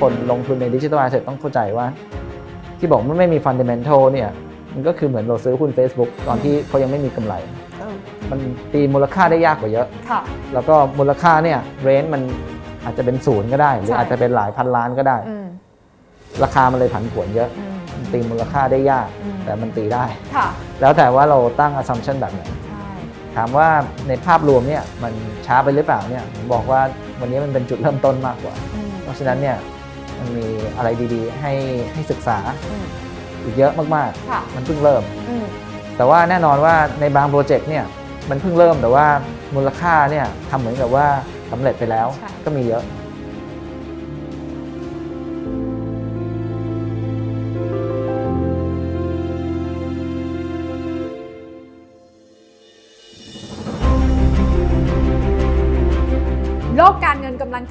คนลงทุนใน digital asset ต้องเข้าใจว่า ที่บอกมันไม่มี fundamental เนี่ยมันก็คือเหมือนเราซื้อหุ้น Facebook ตอนที่เขายังไม่มีกำไรเออมันตีมูลค่าได้ยากกว่าเยอะค่ะแล้วก็มูลค่าเนี่ย range มันอาจจะเป็นศูนย์ก็ได้ หรือใช่อาจจะเป็นหลายพันล้านก็ได้อืมราคามันเลยผันผวนเยอะอืมมันตีมูลค่าได้ยากอืมแต่มันตีได้ค่ะแล้วแต่ว่าเราตั้ง assumption แบบไหนใช่ถามว่าในภาพรวมเนี่ยมันช้าไปหรือเปล่าเนี่ยผมบอกว่าวันนี้มันเป็นจุดเริ่มต้นมากกว่าอืมเพราะฉะนั้นเนี่ย มันมีอะไรดีๆ ให้ให้ศึกษาอืมอีกเยอะมากค่ะ ๆ มันเพิ่งเริ่ม อืมแต่ว่าแน่นอนว่าในบางโปรเจกต์เนี่ยมันเพิ่งเริ่มแต่ว่ามูลค่าเนี่ยทำเหมือนกับว่าสำเร็จไปแล้ว ใช่ ก็มีเยอะ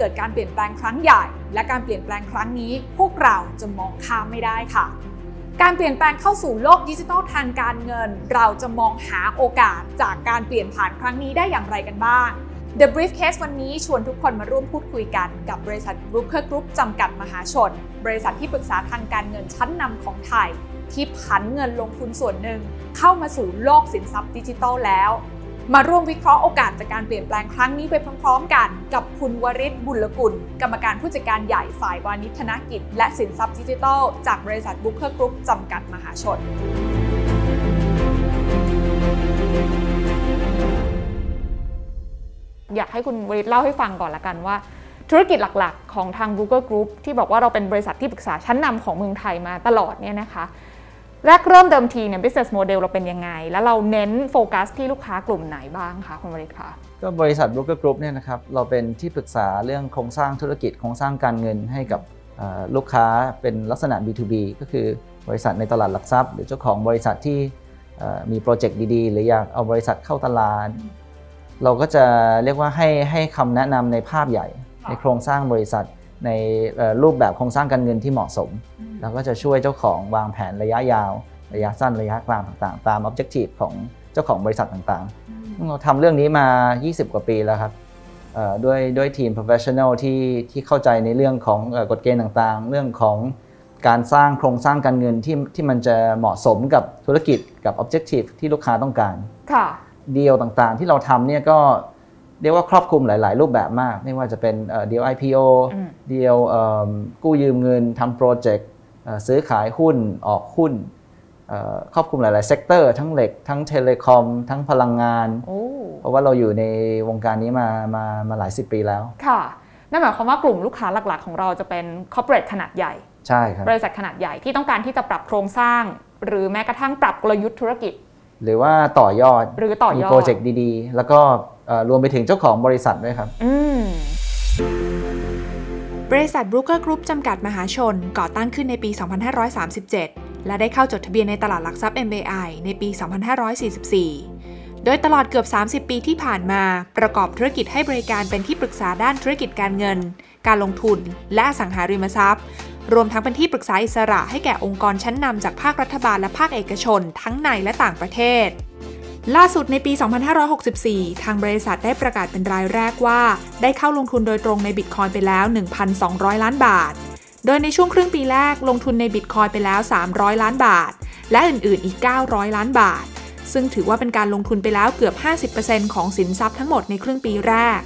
เกิดการเปลี่ยนแปลงครั้งใหญ่ และการเปลี่ยนแปลงครั้งนี้ พวกเราจะมองข้ามไม่ได้ค่ะ การเปลี่ยนแปลงเข้าสู่โลกดิจิทัลทางการเงิน เราจะมองหาโอกาสจากการเปลี่ยนผ่านครั้งนี้ได้อย่างไรกันบ้าง The Briefcase วันนี้ชวนทุกคนมาร่วมพูดคุยกันกับบริษัท Brooker Group จำกัดมหาชน บริษัทที่ปรึกษาทางการเงินชั้นนำของไทย ที่ผันเงินลงทุนส่วนหนึ่งเข้ามาสู่โลกสินทรัพย์ดิจิทัลแล้ว มาร่วมวิเคราะห์โอกาสจากการเปลี่ยนแปลงครั้งนี้ไปพร้อมๆ กัน กับคุณวริศบุญลกุล กรรมการผู้จัดการใหญ่ฝ่ายวาณิชธนกิจ และสินทรัพย์ดิจิทัล จากบริษัทบุ๊ k เคอร์กรุ๊ปจำกัดมหาชน อยากให้คุณวริศเล่าให้ฟังก่อนละกันว่า ธุรกิจหลักๆ ของทาง b o o k e Group ที่บอกว่าเราเป็นบริษัทที่ปรึกษาชั้นนำของเมืองไทยมาตลอดเนี่ยนะคะ แรกเริ่มเดิมทีเนี่ย business model เราเป็นยังไง แล้วเราเน้นโฟกัสที่ลูกค้ากลุ่มไหนบ้างคะคุณวริศคะก็บริษัท Broker Group เนี่ยนะครับเราเป็นที่ปรึกษาเรื่องโครงสร้างธุรกิจโครงสร้างการเงินให้กับเอ่อลูกค้าเป็นลักษณะ B2B ก็คือบริษัทในตลาดหลักทรัพย์ หรือเจ้าของบริษัทที่เอ่อมีโปรเจกต์ดีๆ หรืออยากเอาบริษัทเข้าตลาด เราก็จะเรียกว่าให้ให้คำแนะนำในภาพใหญ่ค่ะในโครงสร้างบริษัท ในเอ่อรูปแบบโครงสร้างการเงินที่เหมาะสมเราก็จะช่วยเจ้าของวางแผนระยะยาว ระยะสั้นระยะกลางต่างๆ ตาม Objective ของเจ้าของบริษัทต่างๆ เราทำเรื่องนี้มา 20 กว่าปีแล้วครับเอ่อด้วยด้วยทีม professional ที่ที่เข้าใจในเรื่องของเอ่อกฎเกณฑ์ต่างๆ เรื่องของการสร้างโครงสร้างการเงินที่ที่มันจะเหมาะสมกับธุรกิจกับ objective ที่ลูกค้าต้องการ ค่ะดีลต่างๆ ที่เราทำเนี่ยก็ เรียกว่าครอบคลุมหลาย ๆ รูปแบบมาก ไม่ว่าจะเป็นดีล IPO อืมดีลกู้ยืมเงินทำโปรเจกต์ซื้อขายหุ้นออกหุ้นเอ่อครอบคลุมหลาย ๆ sector ทั้งเหล็ก ทั้ง telecom ทั้งพลังงานโอ้เพราะว่าเราอยู่ในวงการนี้มามามาหลายสิบปีแล้ว ค่ะ นั่นหมายความว่ากลุ่มลูกค้าหลัก ๆ ของเราจะเป็น corporate ขนาดใหญ่ ใช่ครับ บริษัทขนาดใหญ่ที่ต้องการที่จะปรับโครงสร้าง หรือแม้กระทั่งปรับกลยุทธ์ธุรกิจ หรือว่าต่อยอดหรือต่อยอดมีโปรเจกต์ดีๆ แล้วก็เอ่อรวมไปถึงเจ้าของบริษัทด้วยครับอืมบริษัท Brooker Group จำกัดมหาชนก่อตั้งขึ้นในปี 2537 และได้เข้าจดทะเบียนในตลาดหลักทรัพย์ MBI ในปี 2544 โดยตลอดเกือบ 30 ปีที่ผ่านมา ประกอบธุรกิจให้บริการเป็นที่ปรึกษาด้านธุรกิจการเงิน การลงทุน และอสังหาริมทรัพย์ รวมทั้งเป็นที่ปรึกษาอิสระให้แก่องค์กรชั้นนำจากภาครัฐบาลและภาคเอกชน ทั้งในและต่างประเทศ ล่าสุดในปี 2564 ทางบริษัทได้ประกาศเป็นรายแรกว่า ได้เข้าลงทุนโดยตรงในบิตคอยน์ไปแล้ว 1,200 ล้านบาท โดยในช่วงครึ่งปีแรกลงทุนในบิตคอยน์ไปแล้ว 300 ล้านบาท และอื่นๆ อีก 900 ล้านบาท ซึ่งถือว่าเป็นการลงทุนไปแล้วเกือบ 50%ของสินทรัพย์ทั้งหมดในครึ่งปีแรก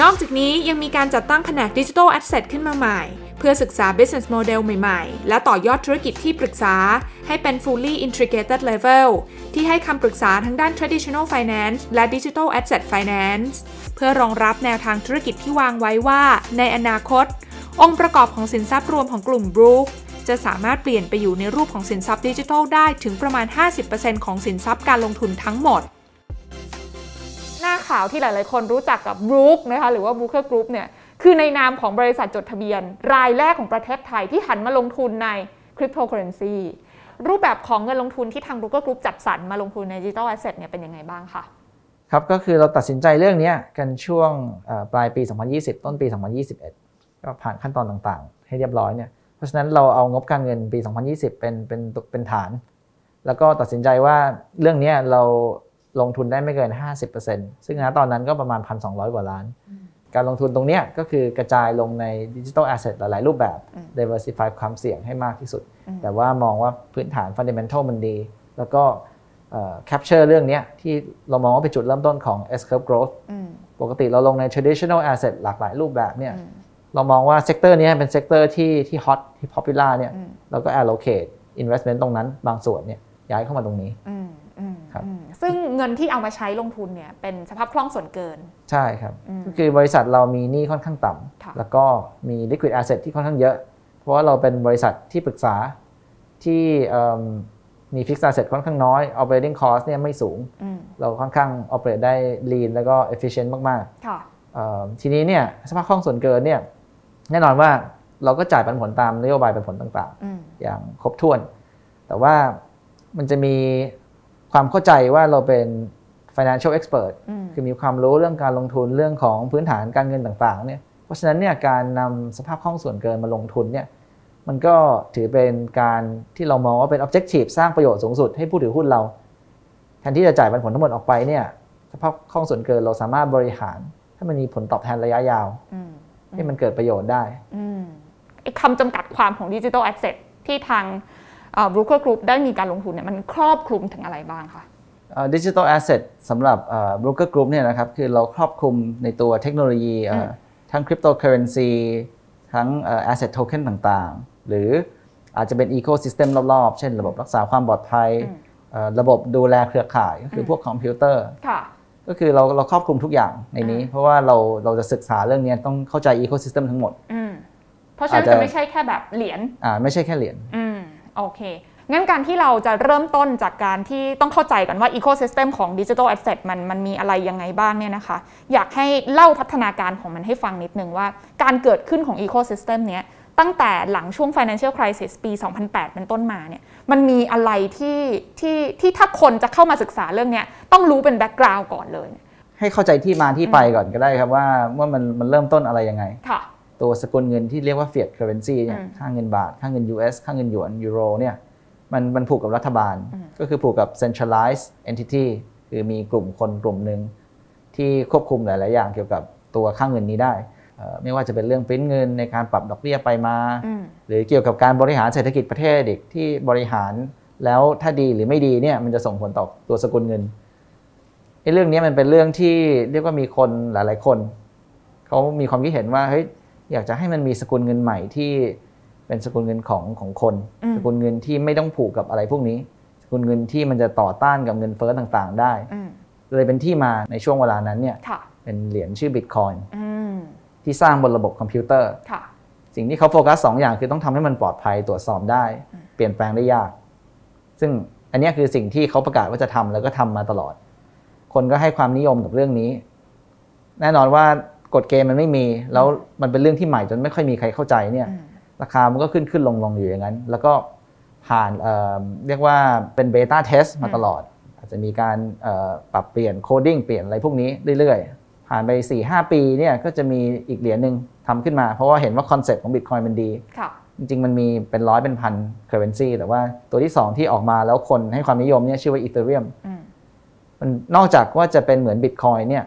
นอกจากนี้ยังมีการจัดตั้งแผนก digital asset ขึ้นมาใหม่ เพื่อศึกษา business model ใหม่ๆ และต่อยอดธุรกิจที่ปรึกษา ให้เป็น fully integrated level ที่ให้คำปรึกษาทั้งด้าน traditional finance และ digital asset finance เพื่อรองรับแนวทางธุรกิจที่วางไว้ว่า ในอนาคต องค์ประกอบของสินทรัพย์รวมของกลุ่ม Brook จะสามารถเปลี่ยนไปอยู่ในรูปของสินทรัพย์ดิจิทัลได้ถึงประมาณ 50%ของสินทรัพย์การลงทุนทั้งหมด หน้าข่าวที่หลาย ๆ คนรู้จักกับ Brook นะคะหรือว่า Booker Group เนี่ย คือในนามของบริษัทจดทะเบียน รายแรกของประเทศไทยที่หันมาลงทุนใน Cryptocurrency รูปแบบของเงินลงทุนที่ทาง Brooker Group จัดสรรมาลงทุนใน Digital Asset เนี่ยเป็นยังไงบ้างคะครับก็คือเราตัดสินใจเรื่องนี้กันช่วงปลายปี 2020 ต้นปี 2021 ก็ผ่านขั้นตอนต่างๆ ให้เรียบร้อยเนี่ยเพราะฉะนั้นเราเอางบการเงินปี 2020 เป็นเป็นเป็นฐาน แล้วก็ตัดสินใจว่าเรื่องนี้เราลงทุนได้ไม่เกิน 50%ซึ่งนะตอนนั้นก็ประมาณ 1,200 กว่าล้าน การลงทุนตรงเนี้ยก็คือกระจายลงใน digital asset หลาย ๆ รูปแบบอืม diversify ความเสี่ยงให้มากที่สุดอืมแต่ว่ามองว่าพื้นฐาน fundamental มันดี แล้วก็เอ่อ capture เรื่องเนี้ยที่เรามองว่าเป็นจุดเริ่มต้นของ S curve growth อืมปกติเราลงใน traditional asset หลากหลายรูปแบบเนี่ยอืมเรามองว่า sector นี้เป็น sector ที่ที่ hot ที่ popular เนี่ยอืมเราก็ allocate investment ตรงนั้นบางส่วนเนี่ยย้ายเข้ามาตรงนี้อืมอืม ครับอืมซึ่งเงินที่เอามาใช้ลงทุนเนี่ยเป็นสภาพคล่องส่วนเกิน ใช่ครับอืมก็คือบริษัทเรามีหนี้ค่อนข้างต่ค่ะำแล้วก็มี liquid asset ที่ค่อนข้างเยอะ เพราะว่าเราเป็นบริษัทที่ปรึกษาที่เอิ่มมี fixed asset ค่อนข้างน้อย operating cost เนี่ยไม่สูงอืมเราค่อนข้าง operate ได้ lean แล้วก็ efficient มากค่ะๆเอิ่มทีนี้เนี่ยสภาพคล่องส่วนเกินเนี่ยแน่นอนว่าเราก็จ่ายปันผลตามนโยบายปันผลต่างๆอืมอย่างครบถ้วน แต่ว่ามันจะมี ความเข้าใจว่าเราเป็น financial expert อืมคือมีความรู้เรื่องการลงทุนเรื่องของพื้นฐานการเงินต่างๆเนี่ยเพราะฉะนั้นเนี่ยการนำสภาพคล่องส่วนเกินมาลงทุนเนี่ยมันก็ถือเป็นการที่เรามองว่าเป็น objective สร้างประโยชน์สูงสุดให้ผู้ถือหุ้นเรา แทนที่จะจ่ายปันผลทั้งหมดออกไปเนี่ยสภาพคล่องส่วนเกินเราสามารถบริหารให้มันมีผลตอบแทนระยะยาวอืมให้มันเกิดประโยชน์ได้อืมไอ้คำจำกัดความของ digital asset ที่ทาง Brooker Group ได้มีการลงทุนเนี่ยมันครอบคลุมถึงอะไรบ้างคะ digital asset สำหรับ Brooker Group เนี่ยนะครับคือเราครอบคลุมในตัวเทคโนโลยีเอ่ออมทั้งคริปโตเคอร์เรนซีทั้ง asset token ต่างๆ หรืออาจจะเป็นอีโค y ิสเต็มรอบๆ เช่นระบบรักษาความปลอดภัยเอ่อระบบดูแลเครือข่ายก็คือพวกคอมพิวเตอร์ค่ะก็คือเราเราครอบคลุมทุกอย่างในนี้อืมเพราะว่าเราเราจะศึกษาเรื่องนี้ต้องเข้าใจอีโค y ิสเต็มทั้งหมดอืมเพราะฉะนั้นอาจจะจะไม่ใช่แค่แบบเหรียญอ่าไม่ใช่แค่เหรียญอืม โอเค งั้นการที่เราจะเริ่มต้นจากการที่ต้องเข้าใจกันว่า Ecosystem ของ Digital Asset มันมันมีอะไรยังไงบ้างเนี่ยนะคะ อยากให้เล่าพัฒนาการของมันให้ฟังนิดนึงว่า การเกิดขึ้นของ Ecosystem เนี้ยตั้งแต่หลังช่วง Financial Crisis ปี 2008 เป็นต้นมาเนี่ย มันมีอะไรที่ที่ที่ถ้าคนจะเข้ามาศึกษาเรื่องเนี้ยต้องรู้เป็นแบ็กกราว n ์ก่อนเลย ให้เข้าใจที่มาที่ไปก่อนก็ได้ครับว่าว่ามันมันเริ่มต้นอะไรยังไง ค่ะ ตัวสกุลเงินที่เรียกว่า fiat currency เนี่ยอืมค่าเงินบาท ค่าเงิน US ค่าเงินหยวนยูโรเนี่ยมันมันผูกกับรัฐบาลอืมก็คือผูกกับ centralized entity คือมีกลุ่มคนกลุ่มหนึ่งที่ควบคุมหลาย ๆ อย่างเกี่ยวกับตัวค่าเงินนี้ได้เอ่อไม่ว่าจะเป็นเรื่องปริ้นเงินในการปรับดอกเบี้ยไปมาอืมหรือเกี่ยวกับการบริหารเศรษฐกิจประเทศอีกที่บริหารแล้วถ้าดีหรือไม่ดีเนี่ยมันจะส่งผลต่อตัวสกุลเงินไอ้เรื่องนี้มันเป็นเรื่องที่เรียกว่ามีคนหลาย ๆ คนเขามีความคิดเห็นว่าเฮ้ย อยากจะให้มันมีสกุลเงินใหม่ที่เป็นสกุลเงินของของคนอืมสกุลเงินที่ไม่ต้องผูกกับอะไรพวกนี้ สกุลเงินที่มันจะต่อต้านกับเงินเฟ้อต่างๆ ได้อืมเลยเป็นที่มาในช่วงเวลานั้นเนี่ยค่ะเป็นเหรียญชื่อบิตคอยอืมที่สร้างบนระบบคอมพิวเตอร์ค่ะสิ่งที่เขาโฟกัสสองอย่างคือต้องทำให้มันปลอดภัยตรวจสอบได้อืมเปลี่ยนแปลงได้ยาก ซึ่งอันเนี้ยคือสิ่งที่เขาประกาศว่าจะทำแล้วก็ทำมาตลอด คนก็ให้ความนิยมกับเรื่องนี้ แน่นอนว่า กฎเกณฑ์มันไม่มี แล้วมันเป็นเรื่องที่ใหม่จนไม่ค่อยมีใครเข้าใจเนี่ยอืมราคามันก็ขึ้นขึ้นลงลงอยู่อย่างนั้น แล้วก็ผ่านเอ่อเรียกว่าเป็น beta test มาตลอด อาจจะมีการเอ่อปรับเปลี่ยน coding เปลี่ยนอะไรพวกนี้เรื่อยๆ ผ่านไป 4-5 ปีเนี่ยก็จะมีอีกเหรียญหนึ่งทำขึ้นมา เพราะว่าเห็นว่าคอนเซ็ปต์ของบิตคอยน์มันดีค่ะจริงๆ มันมีเป็นร้อยเป็นพัน currency แต่ว่าตัวที่ 2 ที่ออกมาแล้วคนให้ความนิยมเนี่ยชื่อว่าอีเ e เรียมอืมมันนอกจากว่าจะเป็นเหมือนบิตคอยน์เนี่ย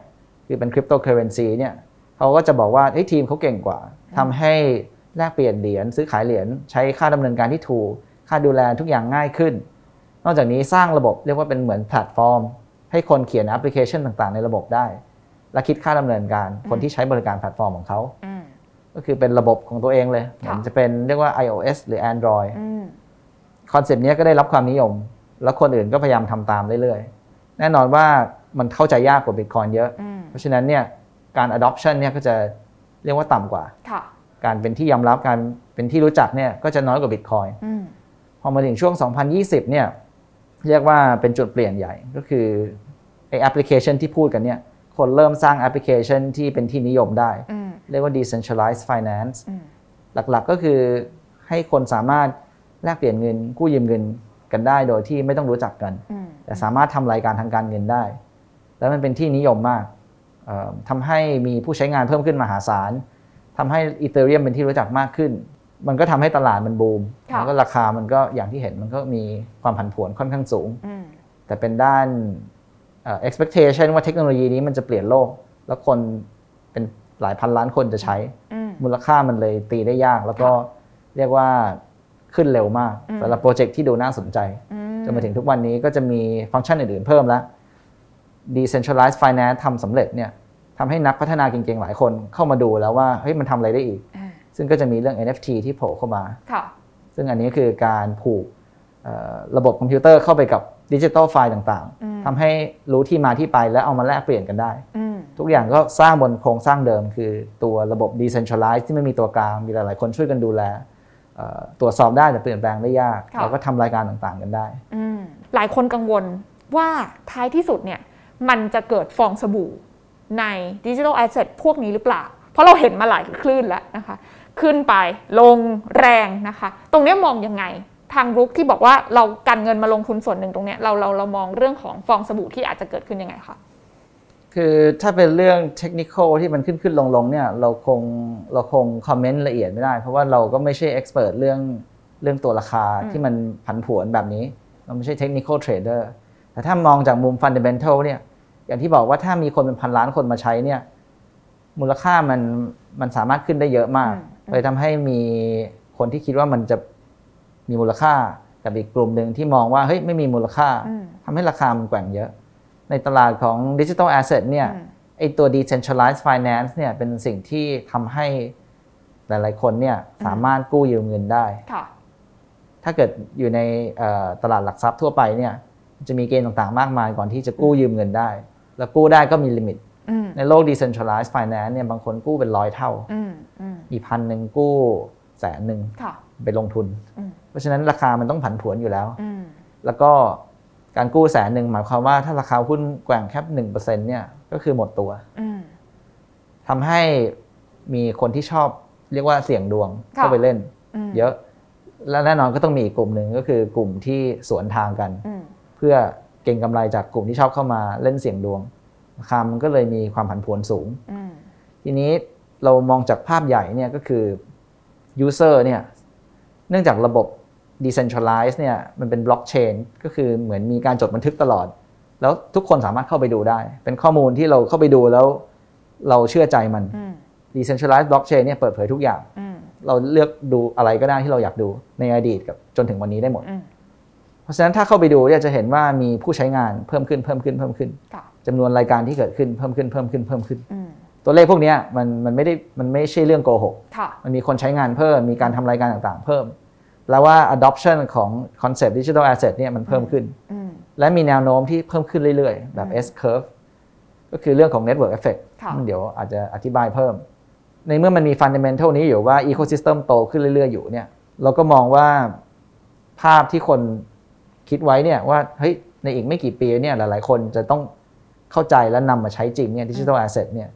คือเป็นคริปโตเคอร์เรนซีเนี่ย เขาก็จะบอกว่าเฮ้ยทีมเขาเก่งกว่าทำให้แลกเปลี่ยนเหรียญซื้อขายเหรียญใช้ค่าดำเนินการที่ถูก ค่าดูแลทุกอย่างง่ายขึ้น นอกจากนี้สร้างระบบเรียกว่าเป็นเหมือนแพลตฟอร์ม ให้คนเขียนแอปพลิเคชันต่างๆ ในระบบได้ และคิดค่าดำเนินการคนที่ใช้บริการแพลตฟอร์มของเขาอืมก็คือเป็นระบบของตัวเองเลยเหมือนจะเป็นเรียกว่า iOS หรือ Android อืมคอนเซปต์นี้ก็ได้รับความนิยม แล้วคนอื่นก็พยายามทำตามเรื่อยๆ แน่นอนว่ามันเข้าใจยากกว่า Bitcoin เยอะอืมเพราะฉะนั้นเนี่ย การ adoption เนี่ยก็จะเรียกว่าต่ำกว่าค่ะการเป็นที่ยอมรับการเป็นที่รู้จักเนี่ยก็จะน้อยกว่า Bitcoin อืมพอมาถึงช่วง 2020 เนี่ยเรียกว่าเป็นจุดเปลี่ยนใหญ่ก็คือไอแอปพลิเคชันที่พูดกันเนี่ยคนเริ่มสร้างแอปพลิเคชันที่เป็นที่นิยมได้อืมเรียกว่า decentralized finance อืมหลักๆก็คือให้คนสามารถแลกเปลี่ยนเงิน กู้ยืมเงินกันได้โดยที่ไม่ต้องรู้จักกันอืมแต่สามารถทำรายการทางการเงินได้ แล้วมันเป็นที่นิยมมากเอ่อ ทำให้มีผู้ใช้งานเพิ่มขึ้นมหาศาลทำให้อีเทเรียมเป็นที่รู้จักมากขึ้น มันก็ทำให้ตลาดมันบูมค่ะแล้วก็ราคามันก็อย่างที่เห็นมันก็มีความผันผวนค่อนข้างสูงอืมแต่เป็นด้านเอ่อ expectation ว่าเทคโนโลยีนี้มันจะเปลี่ยนโลก แล้วคนเป็นหลายพันล้านคนจะใช้อืมมูลค่ามันเลยตีได้ยาก แล้วก็เรียกว่าขึ้นเร็วมากอืมสำหรับโปรเจกต์ที่ดูน่าสนใจอืมจนมาถึงทุกวันนี้ก็จะมีฟังก์ชันอื่นๆเพิ่มแล้ว decentralized finance ทำสำเร็จเนี่ยทำให้นักพัฒนาเก่งๆ หลายคนเข้ามาดูแล้วว่าเฮ้ยมันทำอะไรได้อีกอ่าซึ่งก็จะมีเรื่อง NFT ที่โผล่เข้ามาค่ะซึ่งอันนี้คือการผูกเอ่อระบบคอมพิวเตอร์เข้าไปกับดิจิทัลไฟล์ต่างอืมๆทำให้รู้ที่มาที่ไปและเอามาแลกเปลี่ยนกันได้อืมทุกอย่างก็สร้างบนโครงสร้างเดิม คือตัวระบบ decentralized ที่ไม่มีตัวกลาง มีหลายๆ คนช่วยกันดูแลเอ่อตรวจสอบได้แต่เปลี่ยนแปลงได้ยากค่ะแล้วก็ทำรายการต่างๆ กันได้อืมหลายคนกังวลว่าท้ายที่สุดเนี่ย มันจะเกิดฟองสบู่ในดิจิทัลแอสเซทพวกนี้หรือเปล่า เพราะเราเห็นมาหลายคลื่นแล้วนะคะ ขึ้นไปลงแรงนะคะ ตรงเนี้ยมองยังไงทางรุกที่บอกว่าเรากันเงินมาลงทุนส่วนหนึ่งตรงเนี้ยเราเราเรามองเรื่องของฟองสบู่ที่อาจจะเกิดขึ้นยังไงคะคือถ้าเป็นเรื่องเทคนิคอลที่มันขึ้นขึ้นลงลงๆเนี่ยเราคงเราคงคอมเมนต์ละเอียดไม่ได้ เพราะว่าเราก็ไม่ใช่เอ็กซ์เพรสเรื่องเรื่องตัวราคาอืมที่มันผันผวนแบบนี้ เราไม่ใช่ technical trader แต่ถ้ามองจากมุม fundamental เนี่ย อย่างที่บอกว่าถ้ามีคนเป็นพันล้านคนมาใช้เนี่ย มูลค่ามันมันสามารถขึ้นได้เยอะมาก เลยทำให้มีคนที่คิดว่ามันจะมีมูลค่ากับอีกกลุ่มหนึ่งที่มองว่าเฮ้ยไม่มีมูลค่าอืมทำให้ราคามันแกว่งเยอะ ในตลาดของ digital asset เนี่ยอืมไอ้ตัว decentralized finance เนี่ยเป็นสิ่งที่ทำให้หลาย ๆ คนเนี่ยสามารถกู้ยืมเงินได้ค่ะถ้าเกิดอยู่ในเอ่อตลาดหลักทรัพย์ทั่วไปเนี่ยจะมีเกณฑ์ต่าง ๆ มากมายก่อนที่จะกู้ยืมเงินได้ แล้วกู้ได้ก็มีลิมิตอืมในโลก decentralized finance เนี่ยบางคนกู้เป็นร้อยเท่าอืมอืมอีกพันหนึ่งกู้แสนหนึ่งค่ะไปลงทุนอืมเพราะฉะนั้นราคามันต้องผันผวนอยู่แล้วอืมแล้วก็การกู้แสนหนึ่งหมายความว่าถ้าราคาหุ้นแกว่งแค่หนึ่งเปอร์เซ็นต์เนี่ยก็คือหมดตัวอืมทำให้มีคนที่ชอบเรียกว่าเสี่ยงดวงค่ะเข้าไปเล่นมเยอะ และแน่นอนก็ต้องมีอีกกลุ่มหนึ่งก็คือกลุ่มที่สวนทางกันอืมเพื่อ เก็งกำไรจากกลุ่มที่ชอบเข้ามาเล่นเสี่ยงดวงราคามันก็เลยมีความผันผวนสูงอืมทีนี้เรามองจากภาพใหญ่เนี่ยก็คือ user เนี่ยเนื่องจากระบบ decentralized เนี่ยมันเป็นบล็อกเชนก็คือเหมือนมีการจดบันทึกตลอด แล้วทุกคนสามารถเข้าไปดูได้ เป็นข้อมูลที่เราเข้าไปดูแล้วเราเชื่อใจมันอืม decentralized blockchain เนี่ยเปิดเผยทุกอย่างอืมเราเลือกดูอะไรก็ได้ที่เราอยากดูในอดีตกับจนถึงวันนี้ได้หมดอืม เพราะฉะนั้นถ้าเข้าไปดูเนี่ยจะเห็นว่ามีผู้ใช้งานเพิ่มขึ้นเพิ่มขึ้นเพิ่มขึ้นค่ะจำนวนรายการที่เกิดขึ้นเพิ่มขึ้นเพิ่มขึ้นเพิ่มขึ้นอืมตัวเลขพวกเนี้ยมันมันไม่ได้มันไม่ใช่เรื่องโกหกค่ะมันมีคนใช้งานเพิ่มมีการทำรายการต่างๆ เพิ่ม แล้วว่า adoption ของ concept digital asset เนี่ยมันเพิ่มขึ้นอืมและมีแนวโน้มที่เพิ่มขึ้นเรื่อยๆ แบบอืม S curve ก็คือเรื่องของ network effect ค่ะเดี๋ยวอาจจะอธิบายเพิ่ม ในเมื่อมันมี fundamental นี้อยู่ว่า ecosystem โตขึ้นเรื่อยๆ อยู่เนี่ยเราก็มองว่าภาพที่คน คิดไว้เนี่ยว่าเฮ้ยในอีกไม่กี่ปีเนี่ยหลาย ๆ คนจะต้องเข้าใจและนำมาใช้จริงเนี่ย digital asset เนี่ย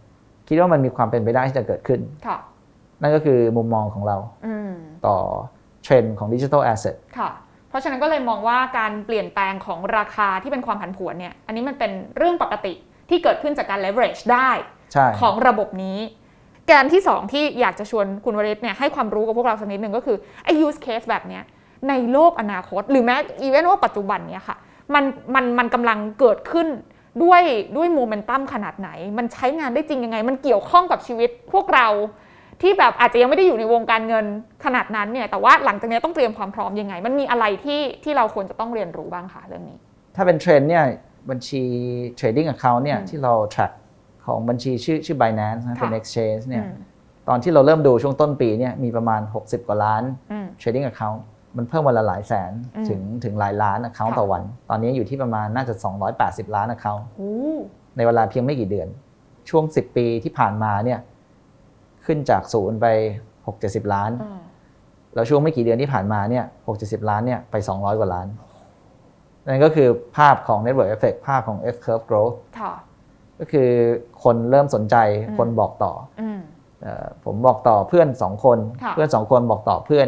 คิดว่ามันมีความเป็นไปได้ที่จะเกิดขึ้นค่ะนั่นก็คือมุมมองของเราอืมต่อเทรนด์ของ digital assetค่ะเพราะฉะนั้นก็เลยมองว่าการเปลี่ยนแปลงของราคาที่เป็นความผันผวนเนี่ยอันนี้มันเป็นเรื่องปกติที่เกิดขึ้นจากการ leverage ได้ใช่ของระบบนี้ แกนที่ 2 ที่อยากจะชวนคุณวริศเนี่ยให้ความรู้กับพวกเราสักนิดหนึ่งก็คือไอ้ use case แบบเนี้ย ในโลกอนาคต หรือแม้อีเวนต์ว่าปัจจุบันเนี่ยค่ะมันมันมันกำลังเกิดขึ้นด้วยด้วยโมเมนตัมขนาดไหน มันใช้งานได้จริงยังไง มันเกี่ยวข้องกับชีวิตพวกเราที่แบบอาจจะยังไม่ได้อยู่ในวงการเงินขนาดนั้นเนี่ยแต่ว่าหลังจากนี้ต้องเตรียมความพร้อมยังไง มันมีอะไรที่ที่เราควรจะต้องเรียนรู้บ้างคะเรื่องนี้ ถ้าเป็นเทรนด์เนี่ยบัญชี trading account เนี่ยอืมที่เรา track ของบัญชีชื่อชื่อ Binance นะเป็นค่ะ exchange เนี่ยอืมตอนที่เราเริ่มดูช่วงต้นปีเนี่ยมีประมาณ 60 กว่าล้านอืม trading account มันเพิ่มวันละหลายแสนอืมถึงถึงหลายล้าน account ค่ะต่อวัน ตอนนี้อยู่ที่ประมาณน่าจะ 280 ล้าน account โอ้ในเวลาเพียงไม่กี่เดือน ช่วง 10 ปีที่ผ่านมาเนี่ยขึ้นจากศูนย์ไป 6-70 ล้านอ่าแล้วช่วงไม่กี่เดือนที่ผ่านมาเนี่ย6-70 ล้านเนี่ยไป 200 กว่าล้าน นั่นก็คือภาพของ network effect ภาพของ S curve growth ค่ะก็คือคนเริ่มสนใจอืมคนบอกต่ออืมเอ่อผมบอกต่อเพื่อน2คนค่ะเพื่อน2คนบอกต่อเพื่อน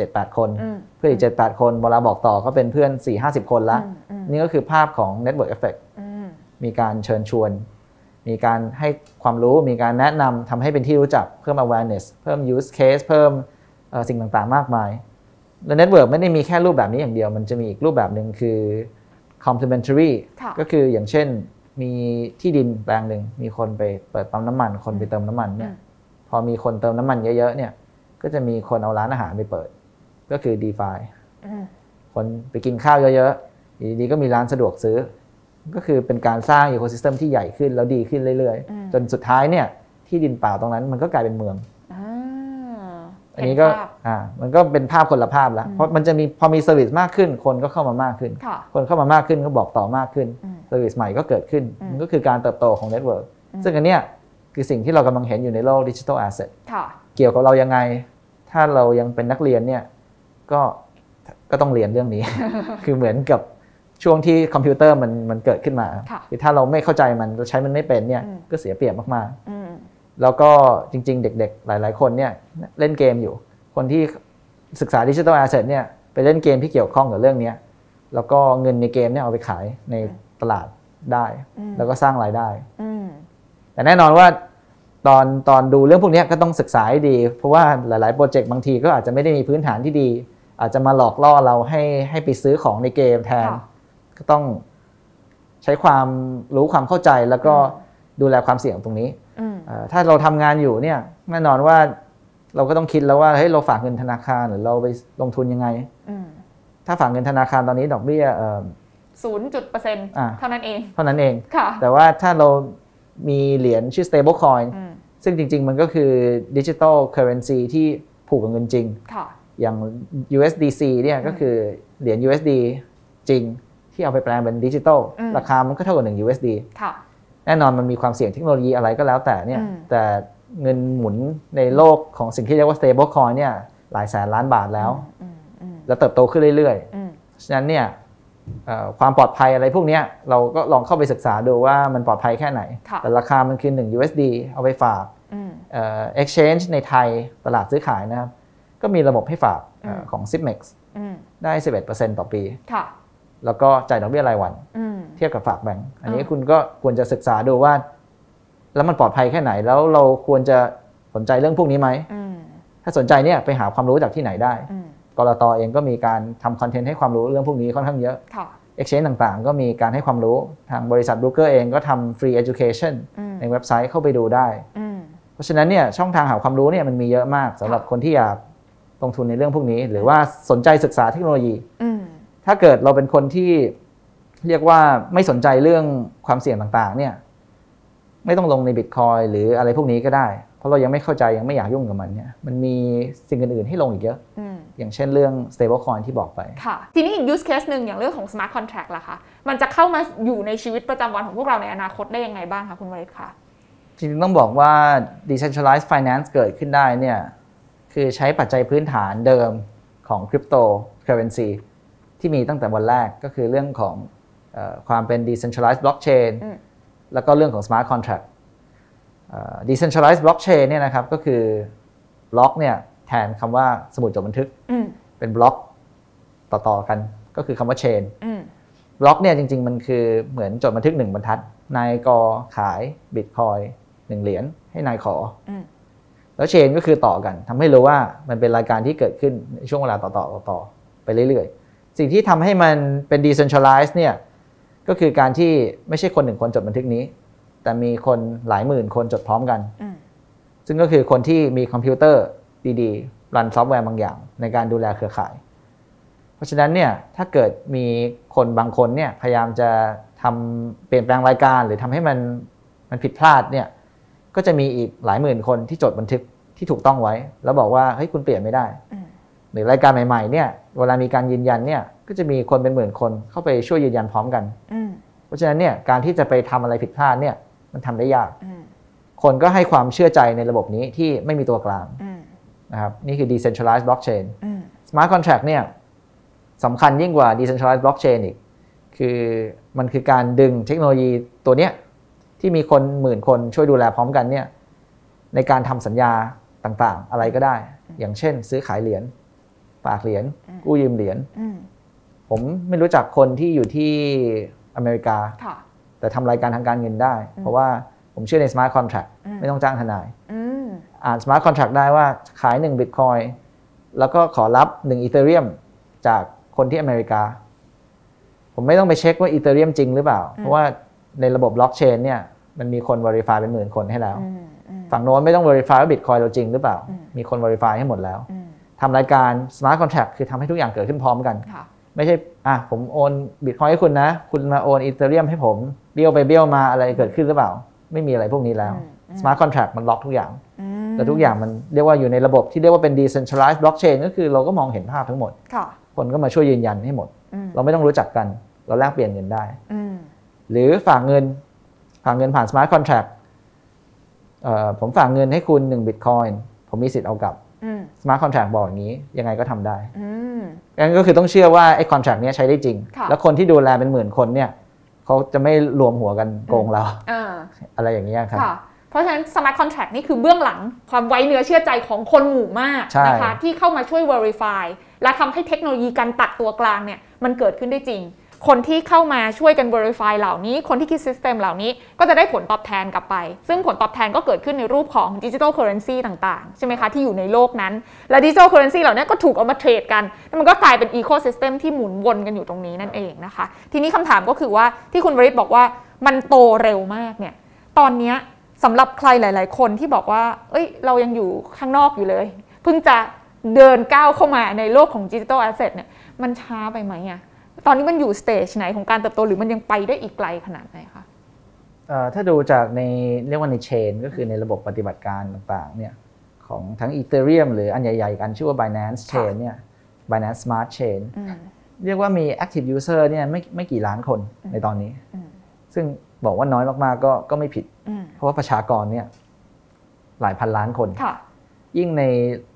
7-8 คนอืมเพื่อนอีก 7-8 คนเวลาบอกต่อก็เป็นเพื่อน 4-50 คนละอืมอืมนี่ก็คือภาพของ network effect อืมมีการเชิญชวน มีการให้ความรู้มีการแนะนำทำให้เป็นที่รู้จักเพิ่ม awareness เพิ่ม use case เพิ่มเอ่อสิ่งต่างๆ มากมาย และ network ไม่ได้มีแค่รูปแบบนี้อย่างเดียว มันจะมีอีกรูปแบบหนึ่งคือ complementary ค่ะก็คืออย่างเช่นมีที่ดินแปลงหนึ่งมีคนไปเปิดปั๊มน้ำมัน คนไปเติมน้ำมันเนี่ยพอมีคนเติมน้ำมันเยอะๆเนี่ยก็จะมีคนเอาร้านอาหารไปเปิด ก็คือ d e f าคนไปกินข้าวเยอะๆอยู่ดีๆก็มีร้านสะดวกซื้อ ก็คือเป็นการสร้าง ecosystem ที่ใหญ่ขึ้นแล้วดีขึ้นเรื่อยๆ จนสุดท้ายเนี่ยที่ดินเปล่าตรงนั้นมันก็กลายเป็นเมืองอันนี้ก็อ่ามันก็เป็นภาพคนละภาพแล้ว เพราะมันจะมีพอมี service มากขึ้น คนก็เข้ามามากขึ้น คนเข้ามามากขึ้นก็บอกต่อมากขึ้น service ใหม่ก็เกิดขึ้น มันก็คือการเติบโตของ network ซึ่งอันเนี้ยคือสิ่งที่เรากำลังเห็นอยู่ในโลก digital asset เกี่ยวกับเรายังไง ถ้าเรายังเป็นนักเรียนเนี่ย ก็ก็ต้องเรียนเรื่องนี้ คือเหมือนกับช่วงที่คอมพิวเตอร์มันมันเกิดขึ้นมาคือถ้าเราไม่เข้าใจมันเราใช้มันไม่เป็นเนี่ยก็เสียเปรียบมากๆแล้วก็จริง ๆ เด็ก ๆ หลาย ๆ คนเนี่ยเล่นเกมอยู่ คนที่ศึกษา digital asset เนี่ยไปเล่นเกมที่เกี่ยวข้องกับเรื่องนี้แล้วก็เงินในเกมเนี่ยเอาไปขายในตลาดได้ แล้วก็สร้างรายได้แต่แน่นอนว่าตอนตอนดูเรื่องพวกนี้ก็ต้องศึกษาให้ดี เพราะว่าหลาย ๆ โปรเจกต์บางทีก็อาจจะไม่ได้มีพื้นฐานที่ดี อาจจะมาหลอกล่อเราให้ให้ไปซื้อของในเกมแทน ก็ต้องใช้ความรู้ความเข้าใจแล้วก็ดูแลความเสี่ยงตรงนี้ถ้าเราทำงานอยู่เนี่ยแน่นอนว่าเราก็ต้องคิดแล้วว่าเฮ้ยเราฝากเงินธนาคารหรือเราไปลงทุนยังไงถ้าฝากเงินธนาคารตอนนี้ดอกเบี้ยศูนย์จุดเปอร์เซ็นต์เท่านั้นเอง เท่านั้นเองแต่ว่าถ้าเรามีเหรียญชื่อ stable coin ซึ่งจริง ๆ มันก็คือดิจิทัลเคอร์เรนซีที่ผูกกับเงินจริง อย่าง USDC เนี่ยก็คือเหรียญ USD จริงที่เอาไปแปลงเป็นดิจิทัลราคามันก็เท่ากับ1 USD แน่นอนมันมีความเสี่ยงเทคโนโลยีอะไรก็แล้วแต่เนี่ยแต่เงินหมุนในโลกของสิ่งที่เรียกว่า stable coin เนี่ยหลายแสนล้านบาทแล้ว แล้วเติบโตขึ้นเรื่อยๆ ฉะนั้นเนี่ยความปลอดภัยอะไรพวกนี้เราก็ลองเข้าไปศึกษาดูว่ามันปลอดภัยแค่ไหน แต่ราคามันคือ 1 USD เอาไปฝาก exchange ในไทยตลาดซื้อขายนะครับ ก็มีระบบให้ฝากของ Zipmex ได้ 11%ต่อปี แล้วก็จ่ายดอกเบี้ยรายวัน เทียบกับฝากแบงก์อันนี้คุณก็ควรจะศึกษาดูว่า แล้วมันปลอดภัยแค่ไหน แล้วเราควรจะสนใจเรื่องพวกนี้ไหม ถ้าสนใจเนี่ยไปหาความรู้จากที่ไหนได้กรตอเองก็มีการทำคอนเทนต์ให้ความรู้เรื่องพวกนี้ค่อนข้างเยอะ Exchange ต่างๆ ก็มีการให้ความรู้ทางบริษัทบรูเกอร์เองก็ทำฟรี education ในเว็บไซต์เข้าไปดูได้ เพราะฉะนั้นเนี่ยช่องทางหาความรู้เนี่ยมันมีเยอะมากสำหรับคนที่อยาก ลงทุนในเรื่องพวกนี้ หรือว่าสนใจศึกษาเทคโนโลยีถ้าเกิดเราเป็นคนที่เรียกว่าไม่สนใจเรื่องความเสี่ยงต่างๆ เนี่ย ไม่ต้องลงในบิตคอยหรืออะไรพวกนี้ก็ได้ เพราะเรายังไม่เข้าใจยังไม่อยากยุ่งกับมันเนี่ย มันมีสิ่งอื่นๆให้ลงอีกเยอะ อย่างเช่นเรื่อง stable coin ที่บอกไป ค่ะ ทีนี้อีก use case หนึ่งอย่างเรื่องของ smart contract ล่ะคะมันจะเข้ามาอยู่ในชีวิตประจำวันของพวกเราในอนาคตได้ยังไงบ้างคะคุณวริศคะจริงๆต้องบอกว่า decentralized finance เกิดขึ้นได้เนี่ย คือใช้ปัจจัยพื้นฐานเดิมของ crypto currency ที่มีตั้งแต่วันแรกก็คือเรื่องของอความเป็น decentralized blockchain แล้วก็เรื่องของ smart contract decentralized blockchain เนี่ยนะครับก็คือบล็อกเนี่ยแทนคำว่าสมุดจดบันทึกเป็นบล็อกต่อๆกันก็คือคำว่า chain block เนี่ยจริง ๆ มันคือเหมือนจดบันทึกหนึ่งบรรทัดนายกขายบิตคอยหนึ่งเหรียญให้นายข แล้ว chain ก็คือต่อกันทำให้รู้ว่ามันเป็นรายการที่เกิดขึ้นในช่วงเวลาต่อๆต่อไปเรื่อยๆ สิ่งที่ทำให้มันเป็น decentralized เนี่ยก็คือการที่ไม่ใช่คนหนึ่งคนจดบันทึกนี้ แต่มีคนหลายหมื่นคนจดพร้อมกัน ซึ่งก็คือคนที่มีคอมพิวเตอร์ดีๆ run ซอฟต์แวร์บางอย่าง ในการดูแลเครือข่าย เพราะฉะนั้นเนี่ยถ้าเกิดมีคนบางคนเนี่ยพยายามจะทำเปลี่ยนแปลงรายการหรือทำให้มันมันผิดพลาดเนี่ย ก็จะมีอีกหลายหมื่นคนที่จดบันทึกที่ถูกต้องไว้ แล้วบอกว่าเฮ้ยคุณเปลี่ยนไม่ได้หรือรายการใหม่ๆเนี่ยเวลามีการยืนยันเนี่ยก็จะมีคนเป็นหมื่นคนเข้าไปช่วยยืนยันพร้อมกันเพราะฉะนั้นเนี่ยการที่จะไปทำอะไรผิดพลาดเนี่ยมันทำได้ยาก คนก็ให้ความเชื่อใจในระบบนี้ที่ไม่มีตัวกลางนะครับนี่คือ decentralized blockchain smart contract เนี่ยสำคัญยิ่งกว่า decentralized blockchain อีก คือมันคือการดึงเทคโนโลยีตัวเนี้ย ที่มีคนหมื่นคนช่วยดูแลพร้อมกันเนี่ยในการทำสัญญาต่างๆ อะไรก็ได้ อย่างเช่น ซื้อขายเหรียญฝากเหรียญกู้ยืมเหรียญผมไม่รู้จักคนที่อยู่ที่อเมริกา แต่ทำรายการทางการเงินได้ เพราะว่าผมเชื่อใน smart contract ไม่ต้องจ้างทนายอ่าน smart contract ได้ว่าขาย1 Bitcoin แล้วก็ขอรับ1 Ethereum จากคนที่อเมริกา ผมไม่ต้องไปเช็คว่า Ethereum จริงหรือเปล่า เพราะว่าในระบบบล็อกเชนเนี่ย มันมีคน verify เป็นหมื่นคนให้แล้วอืมอืมฝั่งโน้นไม่ต้อง verify ว่า Bitcoin เราจริงหรือเปล่าอืมมีคน verify ให้หมดแล้วอืมทำรายการ smart contract คือทำให้ทุกอย่างเกิดขึ้นพร้อมกันค่ะไม่ใช่อะผมโอน Bitcoin ให้คุณนะ คุณมาโอนอีเธเรียมให้ผมเบี้ยวไปเบี้ยวมาอะไรเกิดขึ้นหรือเปล่า ไม่มีอะไรพวกนี้แล้วอืมอืม smart contract มันล็อกทุกอย่างอืมแต่ทุกอย่างมันเรียกว่าอยู่ในระบบที่เรียกว่าเป็น decentralized blockchain ก็คือเราก็มองเห็นภาพทั้งหมดค่ะคนก็มาช่วยยืนยันให้หมดอืมเราไม่ต้องรู้จักกัน เราแลกเปลี่ยนเงินได้อืมหรือฝากเงิน ฝากเงินผ่าน smart contract เอ่อผมฝากเงินให้คุณ1 bitcoin ผมมีสิทธิ์เอากลับอืม smart contract บอกอย่างนี้ ยังไงก็ทำได้อืมงั้นก็คือต้องเชื่อว่าไอ้ contract เนี้ยใช้ได้จริงค่ะแล้วคนที่ดูแลเป็นหมื่นคนเนี่ยเขาจะไม่รวมหัวกันโกงเราอ่าอะไรอย่างเงี้ยครับค่ะเพราะฉะนั้น smart contract นี่คือเบื้องหลังความไว้เนื้อเชื่อใจของคนหมู่มากใช่นะคะที่เข้ามาช่วย verify และทำให้เทคโนโลยีการตัดตัวกลางเนี่ยมันเกิดขึ้นได้จริง คนที่เข้ามาช่วยกัน verify เหล่านี้ คนที่คิด system เหล่านี้ก็จะได้ผลตอบแทนกลับไป ซึ่งผลตอบแทนก็เกิดขึ้นในรูปของ digital currency ต่างๆ ใช่ไหมคะ ที่อยู่ในโลกนั้น และ digital currency เหล่านี้ก็ถูกเอามาเทรดกันแล้วมันก็กลายเป็น ecosystem ที่หมุนวนกันอยู่ตรงนี้นั่นเองนะคะ ทีนี้คำถามก็คือว่าที่คุณวริศบอกว่ามันโตเร็วมากเนี่ยตอนนี้สำหรับใครหลาย ๆ คนที่บอกว่า เอ้ย เรายังอยู่ข้างนอกอยู่เลย เพิ่งจะเดินก้าวเข้ามาในโลกของ digital asset เนี่ย มันช้าไปไหมอะ ตอนนี้มันอยู่ stage ไหนของการเติบโตหรือมันยังไปได้อีกไกลขนาดไหนคะเอ่อถ้าดูจากในเรียกว่าใน chain ก็คือในระบบปฏิบัติการต่างๆเนี่ยของทั้ง Ethereum หรืออันใหญ่ๆ กันชื่อว่า Binance Chain เนี่ย Binance Smart Chain อืมเรียกว่ามี active user เนี่ยไม่ไม่กี่ล้านคนในตอนนี้อืมซึ่งบอกว่าน้อยมากๆก็ก็ไม่ผิดอืมเพราะว่าประชากรเนี่ยหลายพันล้านคนค่ะยิ่งใน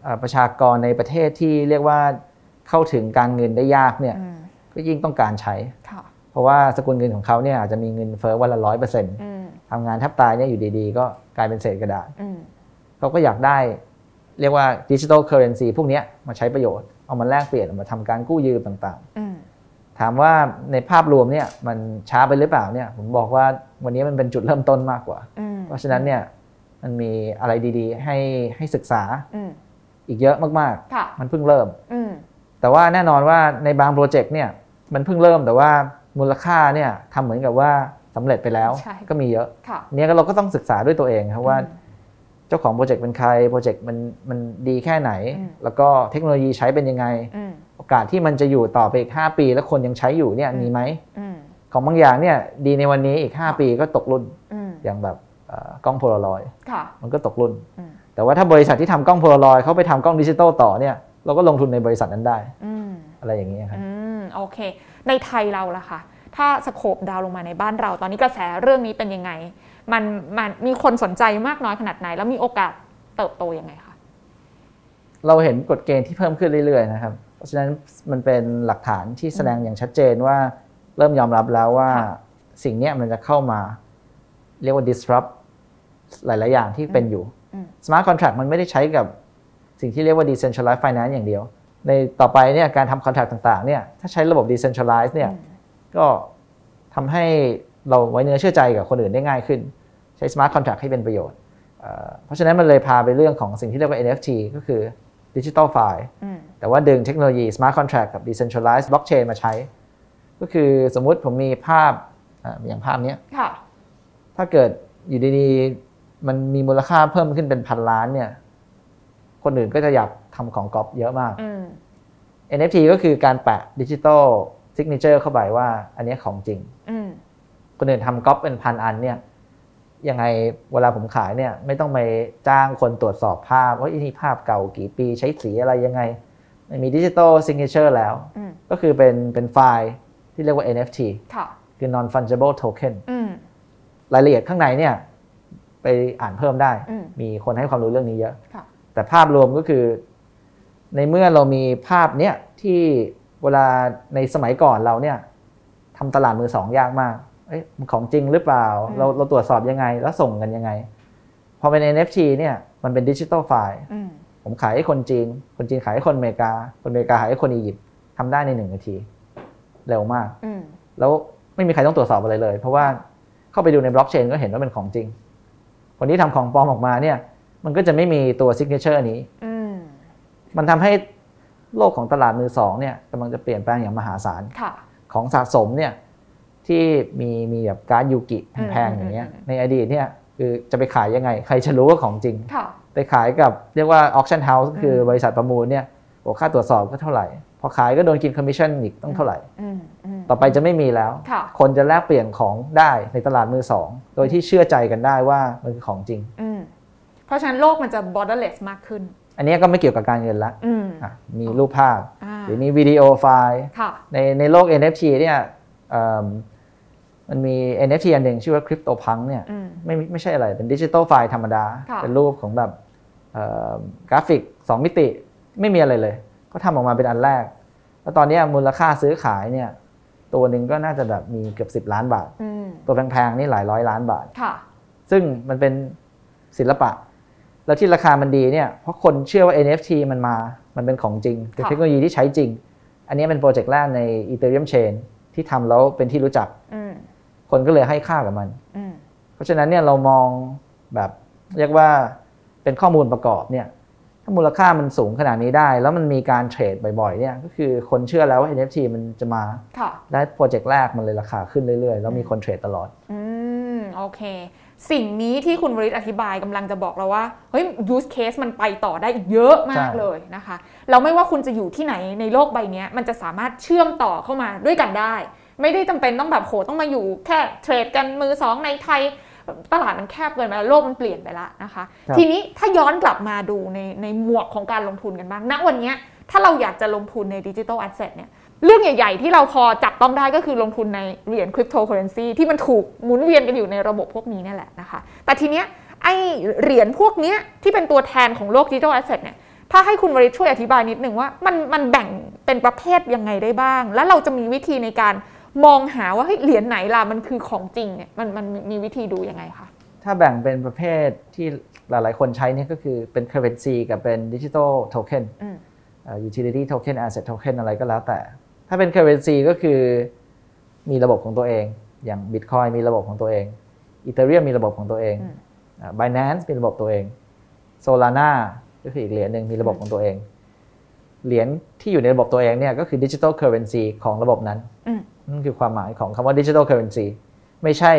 เอ่อประชากรในประเทศที่เรียกว่าเข้าถึงการเงินได้ยากเนี่ยอืม ก็ยิ่งต้องการใช้ค่ะเพราะว่าสกุลเงินของเขาเนี่ยอาจจะมีเงินเฟ้อวันละร้อยเปอร์เซ็นต์อืมทำงานแทบตายเนี่ยอยู่ดีๆ ก็กลายเป็นเศษกระดาษอืมเขาก็อยากได้ เรียกว่า digital currency พวกเนี้ยมาใช้ประโยชน์ เอามาแลกเปลี่ยนเอามาทำการกู้ยืมต่างอืมๆถามว่าในภาพรวมเนี่ยมันช้าไปหรือเปล่าเนี่ยผมบอกว่าวันนี้มันเป็นจุดเริ่มต้นมากกว่าอืมเพราะฉะนั้นเนี่ยมันมีอะไรดีๆ ให้ให้ศึกษาอืมอีกเยอะมากค่ะๆมันเพิ่งเริ่มอืมแต่ว่าแน่นอนว่าในบางโปรเจกต์เนี่ย มันเพิ่งเริ่มแต่ว่ามูลค่าเนี่ยทำเหมือนกับว่าสำเร็จไปแล้วใช่ก็มีเยอะค่ะเนี่ยก็เราก็ต้องศึกษาด้วยตัวเองครับว่าอืมเจ้าของโปรเจกต์เป็นใครโปรเจกต์มันมันดีแค่ไหนอืมแล้วก็เทคโนโลยีใช้เป็นยังไงอืมโอกาสที่มันจะอยู่ต่อไปอีก 5 ปี แล้วคนยังใช้อยู่เนี่ยอืมมีไหมอืมของบางอย่างเนี่ยดีในวันนี้อีก 5 ปีก็ตกรุ่นอืมอย่างแบบเอ่อกล้องโพลารอยด์ค่ะมันก็ตกรุ่นอืมแต่ว่าถ้าบริษัทที่ทำกล้องโพลารอยด์เขาไปทำกล้องดิจิตอลต่อเนี่ยเราก็ลงทุนในบริษัทนั้นได้อืมอะไรอย่างนี้ยครับอืม โอเค ในไทยเราล่ะค่ะ ถ้าสโคปดาวลงมาในบ้านเรา ตอนนี้กระแสเรื่องนี้เป็นยังไง มันมันมีคนสนใจมากน้อยขนาดไหน แล้วมีโอกาสเติบโตยังไงคะเราเห็นกฎเกณฑ์ที่เพิ่มขึ้นเรื่อยๆนะครับ เพราะฉะนั้นมันเป็นหลักฐานที่แสดงอย่างชัดเจนว่าเริ่มยอมรับแล้วว่าค่ะสิ่งเนี้ยมันจะเข้ามา เรียกว่า disrupt หลาย ๆ อย่างที่เป็นอยู่อืม smart contract มันไม่ได้ใช้กับสิ่งที่เรียกว่า decentralized finance อย่างเดียว ในต่อไปเนี่ยการทำ contract ต่างๆเนี่ยถ้าใช้ระบบ decentralized เนี่ยอืมก็ทำให้เราไว้เนื้อเชื่อใจกับคนอื่นได้ง่ายขึ้น ใช้ smart contract ให้เป็นประโยชน์เอ่อเพราะฉะนั้นมันเลยพาไปเรื่องของสิ่งที่เรียกว่า NFT ก็คือ digital file อืมแต่ว่าดึงเทคโนโลยี smart contract กับ decentralized blockchain มาใช้ ก็คือสมมุติผมมีภาพอ่าอย่างภาพเนี้ยค่ะถ้าเกิดอยู่ดีๆ มันมีมูลค่าเพิ่มขึ้นเป็นพันล้านเนี่ย คนอื่นก็จะอยากทำของก๊อปเยอะมากอืม NFT ก็คือการแปะ digital signature เข้าไปว่าอันเนี้ยของจริงอืมคนอื่นทำก๊อปเป็นพันอันเนี่ยยังไงเวลาผมขายเนี่ย ไม่ต้องไปจ้างคนตรวจสอบภาพว่าอันนี้ภาพเก่ากี่ปีใช้สีอะไรยังไงมันมี digital signature แล้วอืมก็คือเป็นเป็นไฟล์ที่เรียกว่า NFT ค่ะคือ non fungible token อืมรายละเอียดข้างในเนี่ย ไปอ่านเพิ่มได้อืมมีคนให้ความรู้เรื่องนี้เยอะค่ะ แต่ภาพรวมก็คือ ในเมื่อเรามีภาพเนี้ยที่เวลาในสมัยก่อนเราเนี่ยทำตลาดมือสองยากมากเอ้ยมันของจริงหรือเปล่าอืมเราเราตรวจสอบยังไง แล้วส่งกันยังไง พอเป็น NFT เนี่ยมันเป็นดิจิ t a ลไฟล์อืมผมขายให้คนจีน คนจีนขายให้คนอเมริกา คนอเมริกาขายให้คนอียิปต์ทำได้ในหนึ่งนาที เร็วมากอืมแล้วไม่มีใครต้องตรวจสอบอะไรเลย เพราะว่าเข้าไปดูในบล็อกเชนก็เห็นว่าเป็นของจริง คนที่ทำของปลอมออกมาเนี่ย มันก็จะไม่มีตัว signature นี้อืมมันทำให้โลกของตลาดมือสองเนี่ยกำลังจะเปลี่ยนแปลงอย่างมหาศาลค่ะของสะสมเนี่ยที่มีมีแบบการ์ดยูกิแพงๆอย่างเงี้ยในอดีตเนี่ยคือจะไปขายยังไง ใครจะรู้ว่าของจริงค่ะไปขายกับเรียกว่า auction house ก็คืออบริษัทประมูลเนี่ยโอ้ค่าตรวจสอบก็เท่าไหร่ พอขายก็โดนกินคอมมิชชั่นอีกต้องเท่าไหร่อืมอืมต่อไปจะไม่มีแล้วค่ะคนจะแลกเปลี่ยนของได้ในตลาดมือสอง โดยที่เชื่อใจกันได้ว่ามันคือของจริงอืม เพราะฉะนั้นโลกมันจะ borderless มากขึ้น อันนี้ก็ไม่เกี่ยวกับการเงินละอืมอะมีรูปภาพอ่าหรือมี video file ค่ะในในโลก NFT เนี่ยเอิ่มมันมี NFT อันหนึ่งชื่อว่า CryptoPunk เนี่ยอืมไม่ไม่ใช่อะไรเป็น digital file ธรรมดาค่ะเป็นรูปของแบบเอิ่มกราฟิก 2 มิติไม่มีอะไรเลย ก็ทำออกมาเป็นอันแรก แล้วตอนเนี้ยมูลค่าซื้อขายเนี่ยตัวหนึ่งก็น่าจะแบบมีเกือบ 10 ล้านบาทอืมตัวแพงๆนี่หลายร้อยล้านบาทค่ะซึ่งมันเป็นศิลปะ แล้วที่ราคามันดีเนี่ยเพราะคนเชื่อว่า NFT มันมา มันเป็นของจริงเป็นค่ะเทคโนโลยีที่ใช้จริง อันนี้เป็นโปรเจกต์แรกใน Ethereum Chain ที่ทำแล้วเป็นที่รู้จักอืมคนก็เลยให้ค่ากับมันอืมเพราะฉะนั้นเนี่ยเรามองแบบเรียกว่าเป็นข้อมูลประกอบเนี่ยถ้ามูลค่ามันสูงขนาดนี้ได้ แล้วมันมีการเทรดบ่อยๆเนี่ยก็คือคนเชื่อแล้วว่า NFT มันจะมาค่ะและโปรเจกต์แรกมันเลยราคาขึ้นเรื่อยๆ แล้วมีคนเทรดตลอด อืมโอเค สิ่งนี้ที่คุณวริศอธิบายกำลังจะบอกเราว่าเฮ้ย use case มันไปต่อได้อีกเยอะมากใช่เลยนะคะเราไม่ว่าคุณจะอยู่ที่ไหนในโลกใบเนี้ยมันจะสามารถเชื่อมต่อเข้ามาด้วยกันได้ ไม่ได้จำเป็นต้องแบบโหต้องมาอยู่แค่เทรดกันมือสองในไทยตลาดมันแคบเกินไปแล้วโลกมันเปลี่ยนไปแล้วนะคะครับทีนี้ถ้าย้อนกลับมาดูในในหมวกของการลงทุนกันบ้างณวันเนี้ยถ้าเราอยากจะลงทุนใน digital asset เนี่ย เรื่องใหญ่ ๆ ที่เราพอจับต้องได้ก็คือลงทุนในเหรียญคริปโตเคอเรนซีที่มันถูกหมุนเวียนกันอยู่ในระบบพวกนี้เนี่ยแหละนะคะ แต่ทีเนี้ยไอเหรียญพวกเนี้ยที่เป็นตัวแทนของโลก digital asset เนี่ยถ้าให้คุณวริศช่วยอธิบายนิดนึงว่ามันมันแบ่งเป็นประเภทยังไงได้บ้าง แล้วเราจะมีวิธีในการมองหาว่าเฮ้ยเหรียญไหนล่ะมันคือของจริงเนี่ยมันมันมีวิธีดูยังไงคะถ้าแบ่งเป็นประเภทที่หลาย ๆ คนใช้เนี่ยก็คือเป็น currency กับเป็น digital token อืมเอ่อ utility token asset token อะไรก็แล้วแต่ ถ้าเป็น currency ก็คือมีระบบของตัวเอง อย่าง bitcoin มีระบบของตัวเอง ethereum มีระบบของตัวเองอืมอ่า binance มีระบบตัวเอง solana ก็คืออีกเหรียญหนึ่งมีระบบของตัวเอง เหรียญที่อยู่ในระบบตัวเองเนี่ยก็คือ digital currency ของระบบนั้นอืมนั่นคือความหมายของคำว่า digital currency ไม่ใช่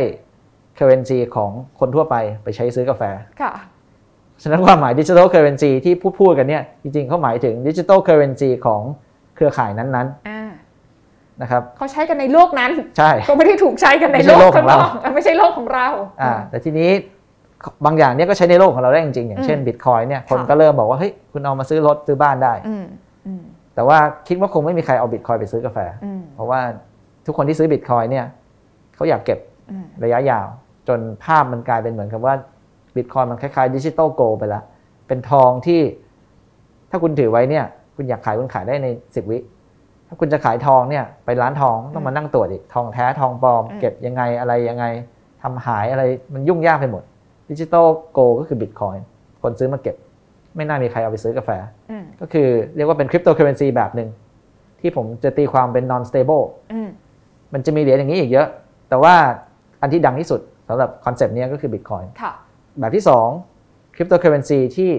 currency ของคนทั่วไปไปใช้ซื้อกาแฟค่ะฉะนั้นความหมาย digital currency ที่พูดพูดกันเนี่ยจริงๆเขาหมายถึง digital currency ของเครือข่ายนั้นอ่าๆ นะครับเขาใช้กันในโลกนั้นใช่ก็ไม่ได้ถูกใช้กันในไม่โลใช่โลกกของเราข้างนกไม่ใช่โลกของเราอ่าแต่ทีนี้บางอย่างเนี่ยก็ใช้ในโลกของเราได้จริงๆอย่างเช่นอืม Bitcoin เนี่ยคนค่ะก็เริ่มบอกว่าเฮ้ยคุณเอามาซื้อรถซื้อบ้านได้อืมอืมแต่ว่าคิดว่าคงไม่มีใครเอา Bitcoin ไปซื้อกาแฟอืมเพราะว่าทุกคนที่ซื้อ Bitcoin เนี่ยเขาอยากเก็บอืมระยะยาว จนภาพมันกลายเป็นเหมือนกับว่า Bitcoin มันคล้ายๆ digital gold ไปแล้วเป็นทองที่ถ้าคุณถือไว้เนี่ย คุณอยากขายคุณขายได้ใน10วิ ถ้าคุณจะขายทองเนี่ยไปร้านทองต้องมานั่งตรวจอีกทองแท้ทองปลอมอืมเก็บยังไงอะไรยังไงทำหายอะไรมันยุ่งยากไปหมด digital gold ก็คือบิตคอยคนซื้อมาเก็บ ไม่น่ามีใครเอาไปซื้อกาแฟอืมก็คือเรียกว่าเป็นคริปโตเคอเรนซีแบบหนึ่งที่ผมจะตีความเป็น non stable อืมมันจะมีเหรียญอย่างนี้อีกเยอะ แต่ว่าอันที่ดังที่สุดสำหรับคอนเซปต์นี้ก็คือ Bitcoin ค่ะแบบที่2คริปโตเคอเรนซีที่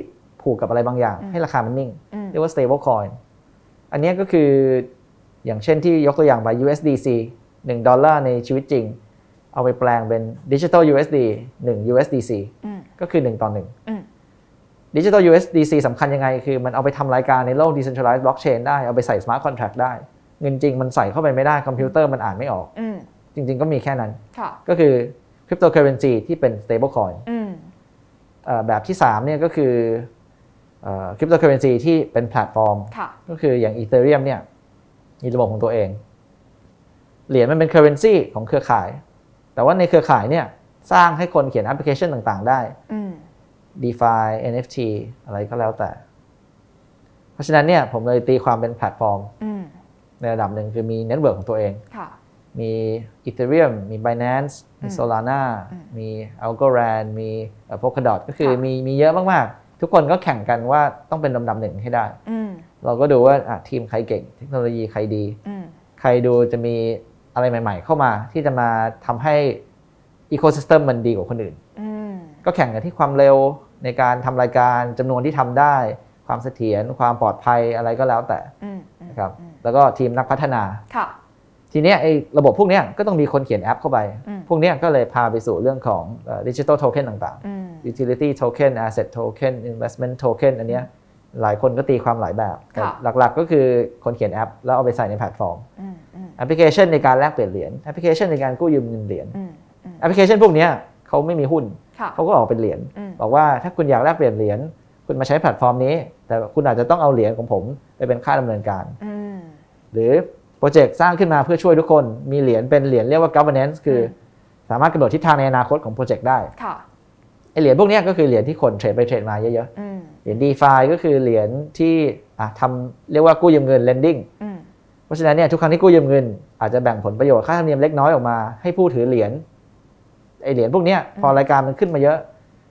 ผูกกับอะไรบางอย่างอืมให้ราคามันนิ่งอืมเรียกว่า stable coin อันเนี้ยก็คือ อย่างเช่นที่ยกตัวอย่างไป USDC 1 ดอลลาร์ในชีวิตจริง เอาไปแปลงเป็น Digital USD 1 USDC อืมก็คือ 1 ต่ออืม1 Digital USDC สำคัญยังไง คือมันเอาไปทำรายการในโลก Decentralized Blockchain ได้ เอาไปใส่ Smart Contract ได้ เงินจริงมันใส่เข้าไปไม่ได้ คอมพิวเตอร์มันอ่านไม่ออกอืมจริง ๆ ก็มีแค่นั้นค่ะก็คือ Cryptocurrency ที่เป็น stable coin อืมเอ่อแบบที่3เนี่ยก็คือคริปโตเคอเรนซีที่เป็นแพลตฟอร์มค่ะก็คืออย่าง Ethereum เนี่ย มีระบบของตัวเอง เหรียญมันเป็น currency ของเครือข่าย แต่ว่าในเครือข่ายเนี่ยสร้างให้คนเขียนแอปพลิเคชันต่างๆ ได้อืม DeFi NFT อะไรก็แล้วแต่ เพราะฉะนั้นเนี่ยผมเลยตีความเป็นแพลตฟอร์มอืมในระดับหนึ่งคือมี network ของตัวเองค่ะมี Ethereum มี Binance มีอืม Solana อืมมี Algorand มีเอ่อ Polkadot ก็คือค่ะมีมีเยอะมาก ๆ ทุกคนก็แข่งกันว่าต้องเป็นลำดับหนึ่งให้ได้ อืม เราก็ดูว่าอะทีมใครเก่ง เทคโนโลยีใครดีอืมใครดูจะมีอะไรใหม่ ๆ เข้ามาที่จะมาทำให้อีโค y ิสเต็มมันดีกว่าคนอื่นอืมก็แข่งกันที่ความเร็วในการทำรายการจำนวนที่ทำได้ ความเสถียรความปลอดภัยอะไรก็แล้วแต่อืมอืมนะครับอืมแล้วก็ทีมนักพัฒนาค่ะทีเนี้ยไอ้ระบบพวกเนี้ยก็ต้องมีคนเขียนแอปเข้าไปอืมพวกเนี้ยก็เลยพาไปสู่เรื่องของ digital token ต่างอืมๆ utility token asset token investment token อันเนี้ย หลายคนก็ตีความหลายแบบแต่ค่ะหลักๆก็คือคนเขียนแอป แล้วเอาไปใส่ในแพลตฟอร์มอืมอืมแอปพลิเคชันในการแลกเปลี่ยนเหรียญแอปพลิเคชันในการกู้ยืมเงินเหรียญอืมอืมแอปพลิเคชันพวกเนี้ยเขาไม่มีหุ้นค่ะเขาก็ออกเป็นเหรียญอืมบอกว่าถ้าคุณอยากแลกเปลี่ยนเหรียญคุณมาใช้แพลตฟอร์มนี้ แต่คุณอาจจะต้องเอาเหรียญของผมไปเป็นค่าดำเนินการอืมหรือโปรเจกต์สร้างขึ้นมาเพื่อช่วยทุกคนมีเหรียญเป็นเหรียญเรียกว่า governance คืออมสามารถกำหนดทิศทางในอนาคตของโปรเจกต์ได้ค่ะไอเหรียญพวกเนี้ยก็คือเหรียญที่คนเทรดไปเทรดมาเยอะอืมๆเห รียญ DeFi ก็คือเหรียญที่อะทำเรียกว่ากู้ยืมเงิน lending อืมเพราะฉะนั้นเนี่ยทุกครั้งที่กู้ยืมเงิน อาจจะแบ่งผลประโยชน์ค่าธรรมเนียมเล็กน้อยออกมาให้ผู้ถือเหรียญไอเหรียญพวกเนี้ยพอรายการมันขึ้นมาเยอะ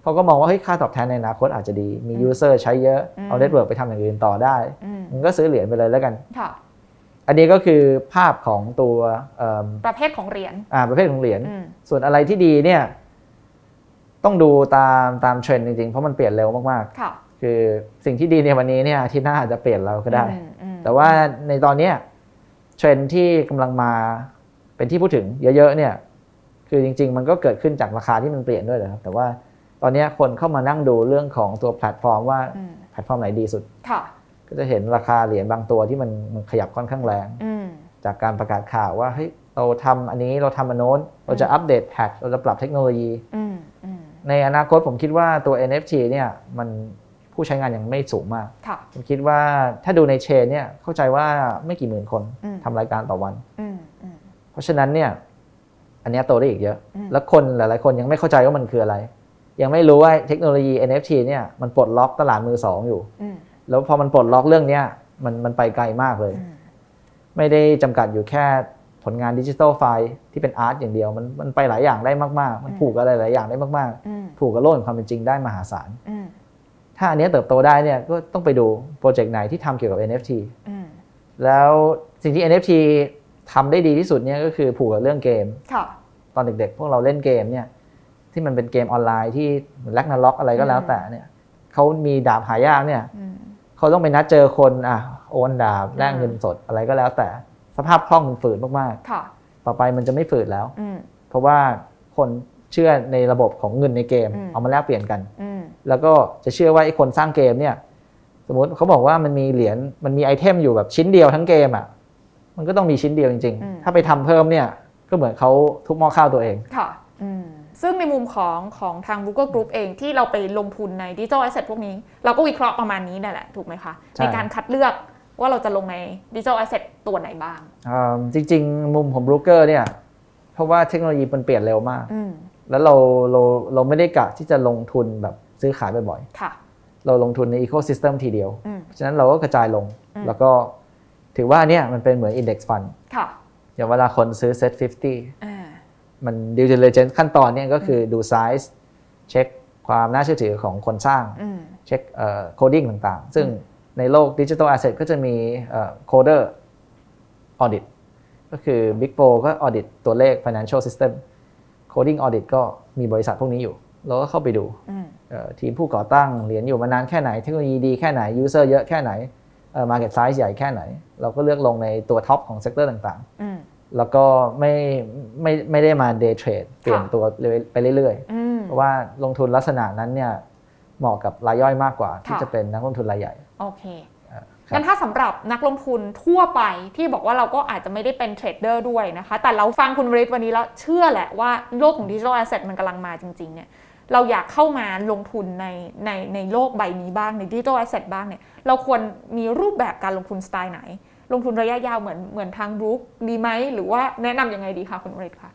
เขาก็มองว่าเฮ้ยค่าตอบแทนในอนาคตอาจจะดีมี user ใช้เยอะเอา network ไปทำอย่างอื่นต่อได้อืมมันก็ซื้อเหรียญไปเลยแล้วกันค่ะอันนี้ก็คือภาพของตัวเอิ่มประเภทของเหรียญอ่าประเภทของเหรียญอืมส่วนอะไรที่ดีเนี่ย ต้องดูตามตามเทรนด์จริงๆ เพราะมันเปลี่ยนเร็วมากค่ะๆ คือสิ่งที่ดีในวันนี้เนี่ยอาที่หน้าอาจจะเปลี่ยนเราก็ได้อืมอืมแต่ว่าในตอนเนี้ยเทรนด์ที่กำลังมาเป็นที่พูดถึงเยอะๆเนี่ย คือจริง ๆ มันก็เกิดขึ้นจากราคาที่มันเปลี่ยนด้วยนะครับ แต่ว่าตอนเนี้ยคนเข้ามานั่งดูเรื่องของตัวแพลตฟอร์มว่าอืมแพลตฟอร์มไหนดีสุดค่ะก็จะเห็นราคาเหรียญบางตัวที่มันมันขยับค่อนข้างแรงอืมจากการประกาศข่าวว่าเฮ้ยเราทำอันนี้เราทำอันโน้น เราจะอัปเดต patch เราจะปรับเทคโนโลยีอืมอืมในอนาคตผมคิดว่าตัว NFT เนี่ยมัน ผู้ใช้งานยังไม่สูงมากค่ะผมคิดว่าถ้าดูใน chain เนี่ยเข้าใจว่าไม่กี่หมื่นคนอืมทำรายการต่อวันอืมอืมเพราะฉะนั้นเนี่ยอันเนี้ยโตได้อีกเยอะอืมแล้วคนหลาย ๆ คนยังไม่เข้าใจว่ามันคืออะไร ยังไม่รู้ว่าเทคโนโลยี NFT เนี่ยมันปลดล็อกตลาดมือสองอยู่อืมแล้วพอมันปลดล็อกเรื่องเนี้ยมันมันไปไกลมากเลยอืมไม่ได้จำกัดอยู่แค่ผลงานดิจิทัลไฟล์ที่เป็นอาร์ตอย่างเดียวมันมันไปหลายอย่างได้มาก ๆ มันผูกอะไรหลายอย่างได้มากอืมๆผูกกับโลกแห่งความเป็นจริงได้มหาศาลอืม ถ้าอันเนี้ยเติบโตได้เนี่ยก็ต้องไปดูโปรเจกต์ไหนที่ทำเกี่ยวกับ NFT อืมแล้วสิ่งที่ NFT ทำได้ดีที่สุดเนี่ยก็คือผูกกับเรื่องเกมค่ะตอนเด็กๆ พวกเราเล่นเกมเนี่ยที่มันเป็นเกมออนไลน์ที่แลกนาล็อกอะไรก็แล้วแต่เนี่ยเขามีดาบหายากเนี่ยอืมเขาต้องไปนัดเจอคนอะโอนดาบแลกเงินสดอะไรก็แล้วแต่ สภาพคล่องมันฝืนมากค่ะๆต่อไปมันจะไม่ฝืนแล้วอืมเพราะว่าคนเชื่อในระบบของเงินในเกมอืมเอามาแลกเปลี่ยนกันอืม แล้วก็จะเชื่อว่าไอ้คนสร้างเกมเนี่ย สมมติเขาบอกว่ามันมีเหรียญมันมีไอเทมอยู่แบบชิ้นเดียวทั้งเกมอะมันก็ต้องมีชิ้นเดียวจริงอืมๆถ้าไปทำเพิ่มเนี่ยก็เหมือนเขาทุบหม้อข้าวตัวเอง ค่ะอืมซึ่งในมุมของของทาง Brooker Group เองที่เราไปลงทุนใน digital asset พวกนี้ เราก็วิเคราะห์ประมาณนี้นั่นแหละ ถูกไหมคะใช่ในการคัดเลือกว่าเราจะลงใน digital asset ตัวไหนบ้างอ่าจริง ๆ มุมของ Brooker เนี่ย เพราะว่าเทคโนโลยีมันเปลี่ยนเร็วมากอืมแล้วเราเราเราไม่ได้กะที่จะลงทุนแบบ ซื้อขายบ่อยค่ะๆเราลงทุนในอีโค y ิสเต็มทีเดียวอืมฉะนั้นเราก็กระจายลงอืมแล้วก็ถือว่าเนี่ยมันเป็นเหมือน Index Fund ค่ะอย่างเวลาคนซื้อ Set 50อ่ามัน due diligence ขั้นตอนเนี่ยก็คือดูไซส์เช็คความน่าเชื่อถือของคนสร้างอืมเช็ค coding ต่างๆ ซึ่งในโลก digital asset ก็จะมี coder auditก็คือ Big 4ก็ audit ตัวเลข Financial System Coding Audit ก็มีบริษัทพวกนี้อยู่ เราก็เข้าไปดูอืมเอ่อทีมผู้ก่อตั้งเหรียญอยู่มานานแค่ไหนเทคโนโลยีดีแค่ไหน User เยอะแค่ไหน market size ใหญ่แค่ไหน เราก็เลือกลงในตัว top ของ sector ต่างๆอืมแล้วก็ไม่ไม่ไม่ได้มา day trade เปลี่ยนตัวไปเรื่อยอืมๆเพราะว่าลงทุนลักษณะนั้นเนี่ยเหมาะกับรายย่อยมากกว่า ที่ค่ะจะเป็นนักลงทุนรายใหญ่ โอเคครับงั้นถ้าสำหรับนักลงทุนทั่วไปที่บอกว่าเราก็อาจจะไม่ได้เป็นเทรดเดอร์ด้วยนะคะ แต่เราฟังคุณวริศวันนี้แล้วเชื่อแหละว่าโลกของ digital asset มันกำลังมาจริงๆเนี่ย เราอยากเข้ามาลงทุนในในในโลกใบนี้บ้างใน digital asset บ้างเนี่ยเราควรมีรูปแบบการลงทุนสไตล์ไหน ลงทุนระยะยาวเหมือนเหมือนทาง Brooker ดีไหมหรือว่าแนะนำยังไงดีคะคุณวริศคะ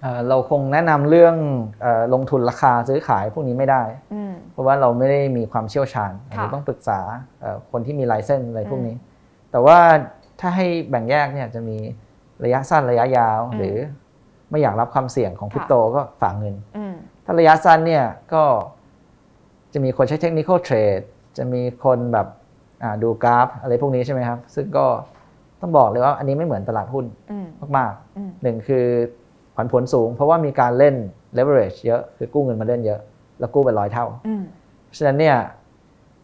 เอ่อเราคงแนะนำเรื่องเอ่อลงทุนราคาซื้อขายพวกนี้ไม่ได้อืมเพราะว่าเราไม่ได้มีความเชี่ยวชาญค่ะเราต้องปรึกษาเอ่อคนที่มี license อะไรพวกนี้ แต่ว่าถ้าให้แบ่งแยกเนี่ยจะมีระยะสั้นระยะยาวอืมหรือไม่อยากรับความเสี่ยงของคริปโตก็ฝากเงินอืม ถ้าระยะสั้นเนี่ยก็จะมีคนใช้ technical trade จะมีคนแบบอ่าดูกราฟ อะไรพวกนี้ใช่ไหมครับ ซึ่งก็ต้องบอกเลยว่าอันนี้ไม่เหมือนตลาดหุ้นอืมมากอืมๆหนึ่งคือผันผวนสูง เพราะว่ามีการเล่น leverage เยอะ คือกู้เงินมาเล่นเยอะ แล้วกู้เป็นร้อยเท่าอืมเพราะฉะนั้นเนี่ย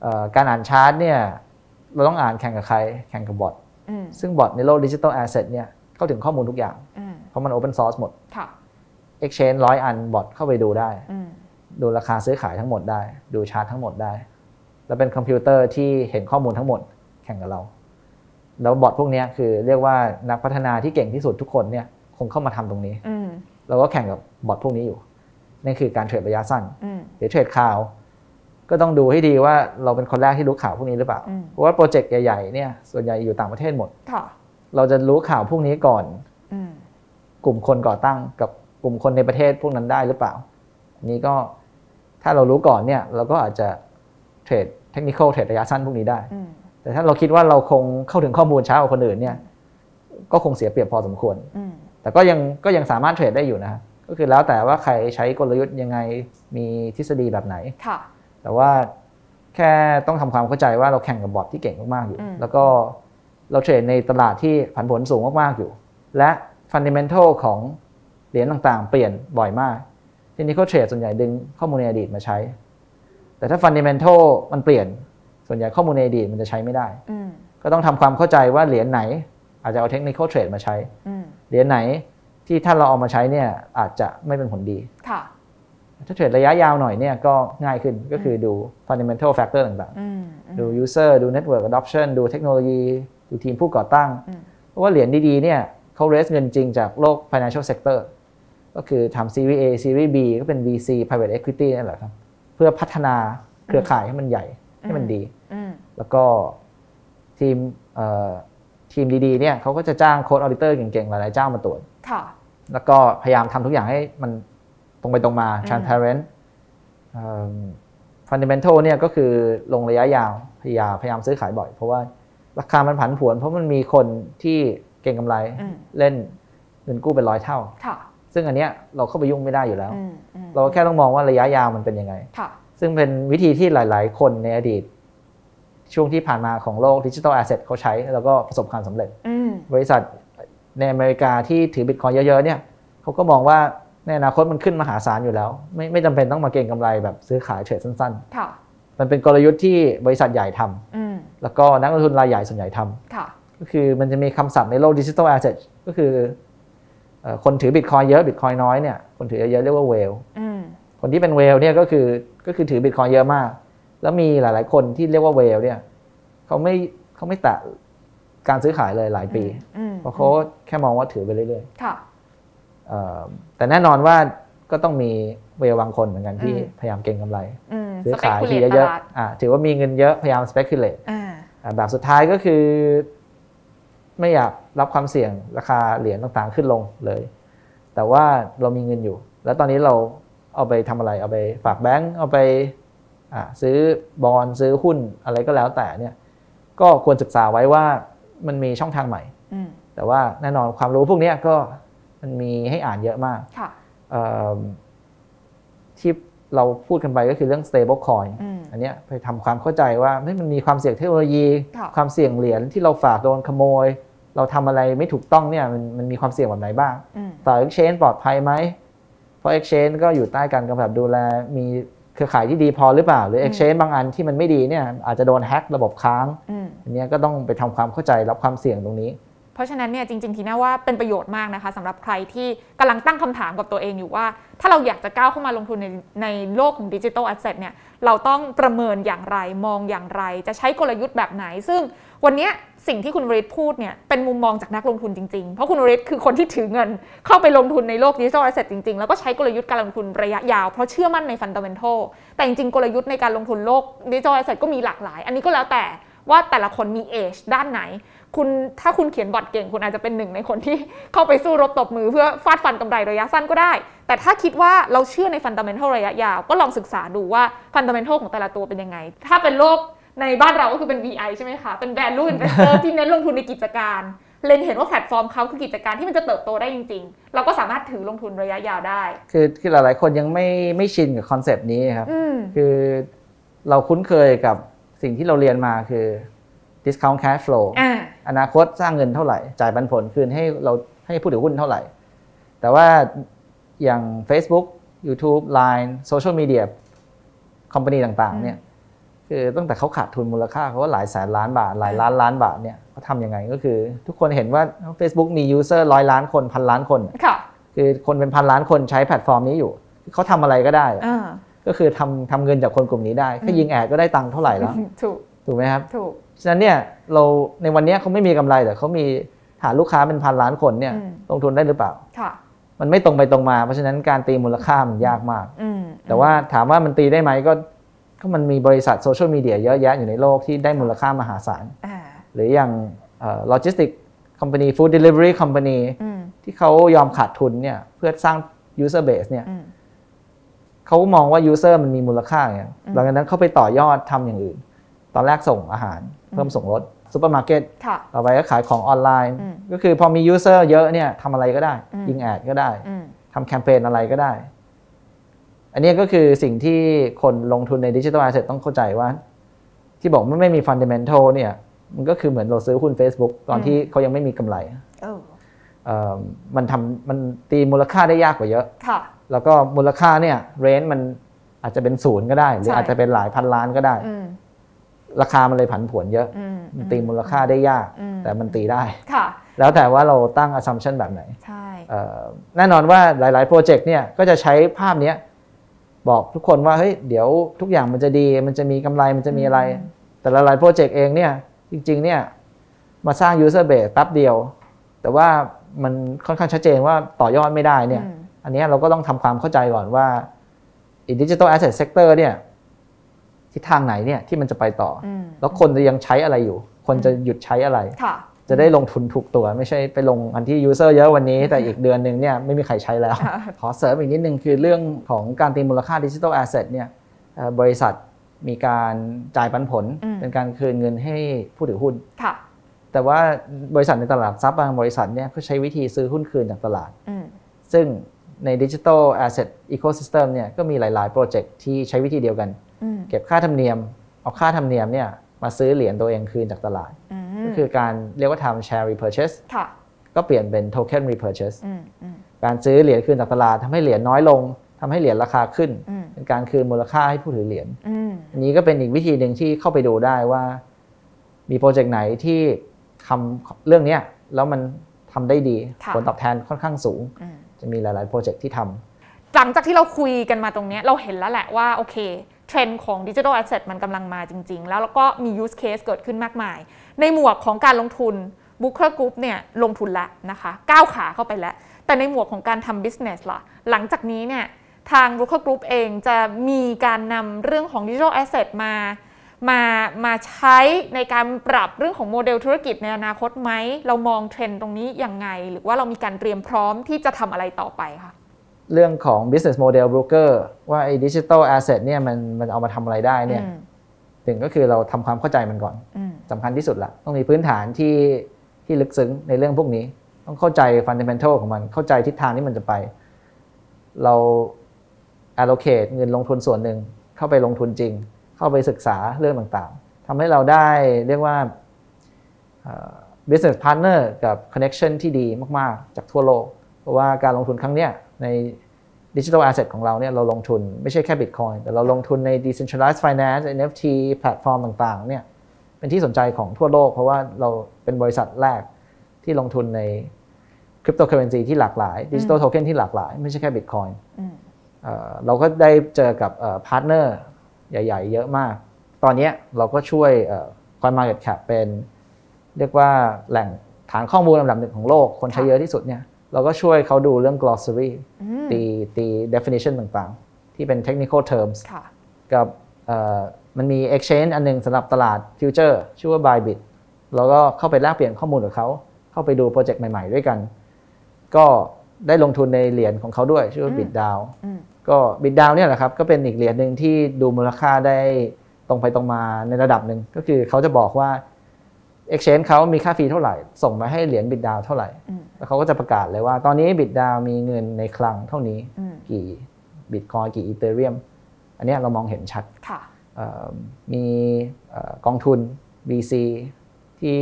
เอ่อการอ่านชาร์ตเนี่ยเราต้องอ่านแข่งกับใคร แข่งกับบอทอืมซึ่งบอทในโลก digital asset เนี่ยเข้าถึงข้อมูลทุกอย่างอืมเพราะมัน Open Source หมดค่ะ Exchange ร้อยอันบอทเข้าไปดูได้อืมดูราคาซื้อขายทั้งหมดได้ ดูชาร์ตทั้งหมดได้ แล้วเป็นคอมพิวเตอร์ที่เห็นข้อมูลทั้งหมดแข่งกับเรา แล้วบอทพวกเนี้ยคือเรียกว่านักพัฒนาที่เก่งที่สุดทุกคนเนี่ยคงเข้ามาทำตรงนี้อืมเราก็แข่งกับบอทพวกนี้อยู่นั่นคือการเทรดระยะสั้นอืมหรือเทรดข่าว ก็ต้องดูให้ดีว่าเราเป็นคนแรกที่รู้ข่าวพวกนี้หรือเปล่าอืมเพราะว่าโปรเจกต์ใหญ่ๆเนี่ยส่วนใหญ่อยู่ต่างประเทศหมดค่ะเราจะรู้ข่าวพวกนี้ก่อนอืมกลุ่มคนก่อตั้งกับ กลุ่มคนในประเทศพวกนั้นได้หรือเปล่าอันนี้ก็ถ้าเรารู้ก่อนเนี่ย เราก็อาจจะเทรดเทคนิคเทรดระยะสั้นพวกนี้ได้อืมแต่ถ้าเราคิดว่าเราคงเข้าถึงข้อมูลช้ากว่าคนอื่นเนี่ย ก็คงเสียเปรียบพอสมควรอืมแต่ก็ยังก็ยังสามารถเทรดได้อยู่นะฮะก็คือแล้วแต่ว่าใครใช้กลยุทธ์ยังไงมีทฤษฎีแบบไหนค่ะแต่ว่าแค่ต้องทำความเข้าใจว่าเราแข่งกับบอทที่เก่งมากๆอยู่อืมแล้วก็เราเทรดในตลาดที่ผันผวนสูงมากๆอยู่ และ fundamental ของ เหรียญต่างๆ เปลี่ยนบ่อยมาก ทีนี้เขาเทรดส่วนใหญ่ดึงข้อมูลในอดีตมาใช้ แต่ถ้าฟันเดเมนทัลมันเปลี่ยน ส่วนใหญ่ข้อมูลในอดีตมันจะใช้ไม่ได้อืมก็ต้องทำความเข้าใจว่าเหรียญไหน อาจจะเอาเทคนิคเทรดมาใช้อืมเหรียญไหนที่ถ้าเราเอามาใช้เนี่ยอาจจะไม่เป็นผลดีค่ะถ้าเทรดระยะยาวหน่อยเนี่ยก็ง่ายขึ้นก็คือดู fundamental factor ต่างอืมอืมๆดู user ดู network adoption ดูเทคโนโลยี ดูทีมผู้ก่อตั้งอืมเพราะว่าเหรียญดีๆเนี่ยเขา raise เงินจริงจากโลก financial sector ก็คือทำ Series A Series B ก็เป็น VC private equity นั่นแหละครับ เพื่อพัฒนาเครือข่ายให้มันใหญ่ ให้มันดีอืมแล้วก็ทีมเอ่อทีมดีๆเนี่ยเขาก็จะจ้างโค้ดออ d ิเตอร์เก่งๆ หลายๆเจ้ามาตรวจค่ะแล้วก็พยายามทำทุกอย่างให้มันตรงไปตรงมา transparent เอิ่ม fundamental เนี่ยก็คือลงระยะยาวพยายามพยายามซื้อขายบ่อย เพราะว่าราคามันผันผวน เพราะมันมีคนที่เก็งกำไรอืมเล่นเงินกู้เป็นร้อยเท่าค่ะ ซึ่งอันเนี้ยเราเข้าไปยุ่งไม่ได้อยู่แล้วอืมอืมเราแค่ต้องมองว่าระยะยาวมันเป็นยังไงค่ะซึ่งเป็นวิธีที่หลาย ๆ คนในอดีต ช่วงที่ผ่านมาของโลก digital asset เขาใช้ แล้วก็ประสบความสำเร็จอืมบริษัทในอเมริกาที่ถือบิตคอยน์เยอะ ๆ เนี่ยเขาก็มองว่าในอนาคตมันขึ้นมหาศาลอยู่แล้ว ไม่ไม่จำเป็นต้องมาเก็งกำไรแบบซื้อขายเทรดสั้นค่ะๆมันเป็นกลยุทธ์ที่บริษัทใหญ่ทำอืมแล้วก็นักลงทุนรายใหญ่ส่วนใหญ่ทำค่ะก็คือมันจะมีคำศัพท์ในโลก digital asset ก็คือเอ่อ คนถือบิตคอยน์เยอะบิตคอยน์น้อยเนี่ยคนถือเยอะๆเรียกว่า whale อืมคนที่เป็น whale เนี่ยก็คือก็คือถือบิตคอยน์เยอะมาก แล้วมีหลาย ๆ คนที่เรียกว่า whale เนี่ยเขาไม่เขาไม่แตะการซื้อขายเลยหลายปีอืมเพราะเขาแค่มองว่าถือไปเรื่อยค่ะๆเอ่อแต่แน่นอนว่าก็ต้องมีเวลบางคนเหมือนกันที่อืมพยายามเก็งกำไรอืมซื้อขาย speculate ที่เยอะตลาดๆอะถือว่ามีเงินเยอะพยายาม speculate อ่าอะแบบสุดท้ายก็คือ ไม่อยาก รับความเสี่ยงราคาเหรียญต่างๆขึ้นลงเลย แต่ว่าเรามีเงินอยู่ แล้วตอนนี้เราเอาไปทำอะไร เอาไปฝากแบงก์เอาไปอะซื้อบอลซื้อหุ้นอะไรก็แล้วแต่เนี่ย ก็ควรศึกษาไว้ว่ามันมีช่องทางใหม่อืมแต่ว่าแน่นอนความรู้พวกเนี้ยก็มันมีให้อ่านเยอะมากค่ะเอิ่มที่เราพูดกันไปก็คือเรื่อง stable coin อืมอันเนี้ยไปทำความเข้าใจว่าเฮ้ยมันมีความเสี่ยงเทคโนโลยีค่ะความเสี่ยงเหรียญที่เราฝากโดนขโมย เราทำอะไรไม่ถูกต้องเนี่ยมันมันมีความเสี่ยงแบบไหนบ้างอืมฝาก exchange ปลอดภัยไหมเพราะ exchange ก็อยู่ใต้การกำกับดูแลมีเครือข่ายที่ดีพอหรือเปล่า หรือ exchange บางอันที่มันไม่ดีเนี่ยอาจจะโดนแฮ็กระบบค้างอืมอันเนี้ยก็ต้องไปทำความเข้าใจรับความเสี่ยงตรงนี้ เพราะฉะนั้นเนี่ยจริง ๆ ทีน่าว่าเป็นประโยชน์มากนะคะสำหรับใครที่กำลังตั้งคำถามกับตัวเองอยู่ว่า ถ้าเราอยากจะก้าวเข้ามาลงทุนในในโลกของ digital asset เนี่ยเราต้องประเมินอย่างไรมองอย่างไร จะใช้กลยุทธ์แบบไหน ซึ่งวันเนี้ย สิ่งที่คุณวริศพูดเนี่ยเป็นมุมมองจากนักลงทุนจริง ๆ เพราะคุณวริศคือคนที่ถือเงิน เข้าไปลงทุนในโลก digital asset จริง ๆ แล้วก็ใช้กลยุทธ์การลงทุนระยะยาวเพราะเชื่อมั่นในฟันดัมเ n นทัลแต่จริงๆ กลยุทธ์ในการลงทุนโลก digital asset ก็มีหลากหลาย อันนี้ก็แล้วแต่ว่าแต่ละคนมีเอจด้านไหน คุณถ้าคุณเขียน bot เก่งคุณอาจจะเป็นหนึ่งในคนที่เข้าไปสู้รบตบมือเพื่อฟาดฟันกำไรระยะสั้นก็ได้ แต่ถ้าคิดว่าเราเชื่อในฟันดัมเ n นทัลระยะยาว ก็ลองศึกษาดูว่าฟันดัมเ n นทัลของแต่ละตัวเป็นยังไง ถ้าเป็นโลก ในบ้านเราก็คือเป็น VI ใช่ไหมคะ เป็น value investor ที่เน้นลงทุนในกิจการ เล็งเห็นว่าแพลตฟอร์มเขาคือกิจการที่มันจะเติบโตได้จริง ๆ เราก็สามารถถือลงทุนระยะยาวได้ คือคือหลายๆ คนยังไม่ไม่ชินกับ concept นี้ครับอืมคือเราคุ้นเคยกับสิ่งที่เราเรียนมาคือ discount cash flow อ่าอนาคตสร้างเงินเท่าไหร่ จ่ายปันผลคืนให้เราให้ผู้ถือหุ้นเท่าไหร่ แต่ว่าอย่าง Facebook YouTube Line Social Media company ต่างๆอืมเนี่ย คือตั้งแต่เขาขาดทุนมูลค่าเขาก็หลายแสนล้านบาทหลายล้านล้านบาทเนี่ยเขาทำยังไงก็คือ ทุกคนเห็นว่า Facebook มี user ร้อยล้านคนพันล้านคนค่ะคือคนเป็นพันล้านคนใช้แพลตฟอร์มนี้อยู่เขาทำอะไรก็ได้อ่าก็คือทำทำเงินจากคนกลุ่มนี้ได้แค่ยิง ad ก็ได้ตังค์เท่าไหร่แล้ว ถูกถูกไหมครับถูกฉะนั้นเนี่ยเราในวันเนี้ยเขาไม่มีกำไรแต่เขามีฐานลูกค้าเป็นพันล้านคนเนี่ยอืมลงทุนได้หรือเปล่าค่ะมันไม่ตรงไปตรงมา เพราะฉะนั้นการตีมูลค่ามันยากมากอืมแต่ว่าถามว่ามันตีได้ไหมก็ ก็มันมีบริษัทโซเชียลมีเดียเยอะแยะอยู่ในโลกที่ได้มูลค่ามหาศาลอ่าหรืออย่าง logistic company food delivery company อืมที่เขายอมขาดทุนเนี่ยเพื่อสร้าง user base เนี่ยอืมเขามองว่า user มันมีมูลค่าไงอืมหลังจากนั้นเขาไปต่อยอดทำอย่างอื่น ตอนแรกส่งอาหารเพิ่มส่งรถซูเปอร์มาร์เก็ตค่ะต่อไปก็ขายของออนไลน์อืมก็คือพอมี user เยอะเนี่ยทำอะไรก็ได้อืมยิง ad ก็ได้อืมทำแคมเปญอะไรก็ได้ อันนี้ก็คือสิ่งที่คนลงทุนใน digital asset ต้องเข้าใจว่า ที่บอกมันไม่มี fundamental เนี่ย มันก็คือเหมือนเราซื้อหุ้น Facebook ตอนที่เขายังไม่มีกำไรเออเอ่อมันทำมันตีมูลค่าได้ยากกว่าเยอะค่ะแล้วก็มูลค่าเนี่ยเรนจ์มันอาจจะเป็นศูนย์ก็ได้ หรือใช่อาจจะเป็นหลายพันล้านก็ได้อืมราคามันเลยผันผวนเยอะอืมมันตีมูลค่าได้ยากอืมแต่มันตีได้ค่ะแล้วแต่ว่าเราตั้ง assumption แบบไหน ใช่เอ่อแน่นอนว่าหลาย ๆ โปรเจกต์เนี่ยก็จะใช้ภาพเนี้ย บอกทุกคนว่าเฮ้ยเดี๋ยวทุกอย่างมันจะดี มันจะมีกำไรมันจะมีอะไร แต่หลายๆโปรเจกต์เองเนี่ยจริงๆเนี่ยมาสร้าง user base แป๊บเดียว แต่ว่ามันค่อนข้างชัดเจนว่าต่อยอดไม่ได้เนี่ยอืมอันเนี้ยเราก็ต้องทำความเข้าใจก่อนว่า digital asset sector เนี่ยทิศทางไหนเนี่ยที่มันจะไปต่ออืมแล้วคนจะยังใช้อะไรอยู่ คนจะหยุดใช้อะไรค่ะ จะได้ลงทุนถูกตัวไม่ใช่ไปลงอันที่ user เยอะวันนี้ แต่อีกเดือนหนึ่งเนี่ยไม่มีใครใช้แล้วค่ะขอเสริมอีกนิดนึงคือเรื่องของการตีมูลค่า digital asset เนี่ยเอ่อบริษัทมีการจ่ายปันผลอืมเป็นการคืนเงินให้ผู้ถือหุ้นค่ะแต่ว่าบริษัทในตลาดหลักทรัพย์บางบริษัทเนี่ยก็ใช้วิธีซื้อหุ้นคืนจากตลาดอืมซึ่งใน digital asset ecosystem เนี่ยก็มีหลาย ๆ โปรเจกต์ที่ใช้วิธีเดียวกันอืมเก็บค่าธรรมเนียม เอาค่าธรรมเนียมเนี่ยมาซื้อเหรียญตัวเองคืนจากตลาดอืมก็ คือการเรียกว่าทำ share repurchase ค่ะก็เปลี่ยนเป็น token repurchase อืมอืมการซื้อเหรียญคืนจากตลาดทำให้เหรียญน้อยลงทำให้เหรียญราคาขึ้นอืมเป็นการคืนมูลค่าให้ผู้ถือเหรียญอืมอันนี้ก็เป็นอีกวิธีหนึ่งที่เข้าไปดูได้ว่า มีโปรเจกต์ไหนที่ทำเรื่องเนี้ยแล้วมันทำได้ดีค่ะผลตอบแทนค่อนข้างสูงอืมจะมีหลาย ๆ โปรเจกต์ที่ทำหลังจากที่เราคุยกันมาตรงเนี้ยเราเห็นแล้วแหละว่าโอเคเทรนด์ของ digital asset มันกำลังมาจริง ๆ แล้วแล้วก็มี use case เกิดขึ้นมากมาย ในหมวกของการลงทุน Booker Group เนี่ยลงทุนแล้วนะคะก้าวขาเข้าไปแล้ว แต่ในหมวกของการทำ business ล่ะหลังจากนี้เนี่ยทาง Booker Group เองจะมีการนำเรื่องของ digital asset มามามาใช้ในการปรับเรื่องของโมเดลธุรกิจในอนาคตไหม เรามองเทรนด์ตรงนี้ยังไง หรือว่าเรามีการเตรียมพร้อมที่จะทำอะไรต่อไปคะเรื่องของ business model broker ว่าไอ้ digital asset เนี่ยมันมันเอามาทำอะไรได้เนี่ย อืมถึงก็คือเราทำความเข้าใจมันก่อนอืมสำคัญที่สุดละต้องมีพื้นฐานที่ที่ลึกซึ้งในเรื่องพวกนี้ ต้องเข้าใจ fundamental ของมันเข้าใจทิศทางที่มันจะไป เรา allocate เงินลงทุนส่วนหนึ่งเข้าไปลงทุนจริง เข้าไปศึกษาเรื่องต่างๆทำให้เราได้เรียกว่าเอ่อ business partner กับ connection ที่ดีมาก ๆ จากทั่วโลก เพราะว่าการลงทุนครั้งเนี้ยใน digital asset ของเราเนี่ยเราลงทุนไม่ใช่แค่ Bitcoin แต่เราลงทุนใน decentralized finance NFT แพลตฟอร์มต่างๆเนี่ยเป็นที่สนใจของทั่วโลก เพราะว่าเราเป็นบริษัทแรกที่ลงทุนในคริปโตเคอเรนซีที่หลากหลายดิจิ t a ลโทเค็นที่หลากหลาย ไม่ใช่แค่บิตคอยน์อืมเราก็ได้เจอกับพาร์ทเนอร์ใหญ่ ๆ เยอะมาก ตอนเนี้ยเราก็ช่วย CoinMarketCap เป็น เรียกว่าแหล่งฐานข้อมูลลำดับหนึ่งของโลก คนใช้ค่ะเยอะที่สุดเนี่ย เราก็ช่วยเขาดูเรื่อง glossary อืมตีตี definition ต่างๆ ที่เป็น technical terms ค่ะกับเอ่อมันมี exchange อันหนึ่งสำหรับตลาด future ชื่อว่า Bybit เราก็เข้าไปแลกเปลี่ยนข้อมูลกับเขา เข้าไปดูโปรเจกต์ใหม่ ๆ ด้วยกัน ก็ได้ลงทุนในเหรียญของเขาด้วยชื่อว่าอืม BitDAO อืมก็ BitDAO เนี่ยแหละครับก็เป็นอีกเหรียญหนึ่งที่ดูมูลค่าได้ตรงไปตรงมาในระดับหนึ่งก็คือเขาจะบอกว่า exchange เขามีค่า fee เท่าไหร่ ส่งมาให้เหรียญ BitDAO เท่าไหร่อืมแล้วเขาก็จะประกาศเลยว่า ตอนนี้ BitDAO มีเงินในคลังเท่านี้อืมกี่ Bitcoin กี่ Ethereum อันเนี้ยเรามองเห็นชัดค่ะเอ่อมีเอ่อกองทุน VC ที่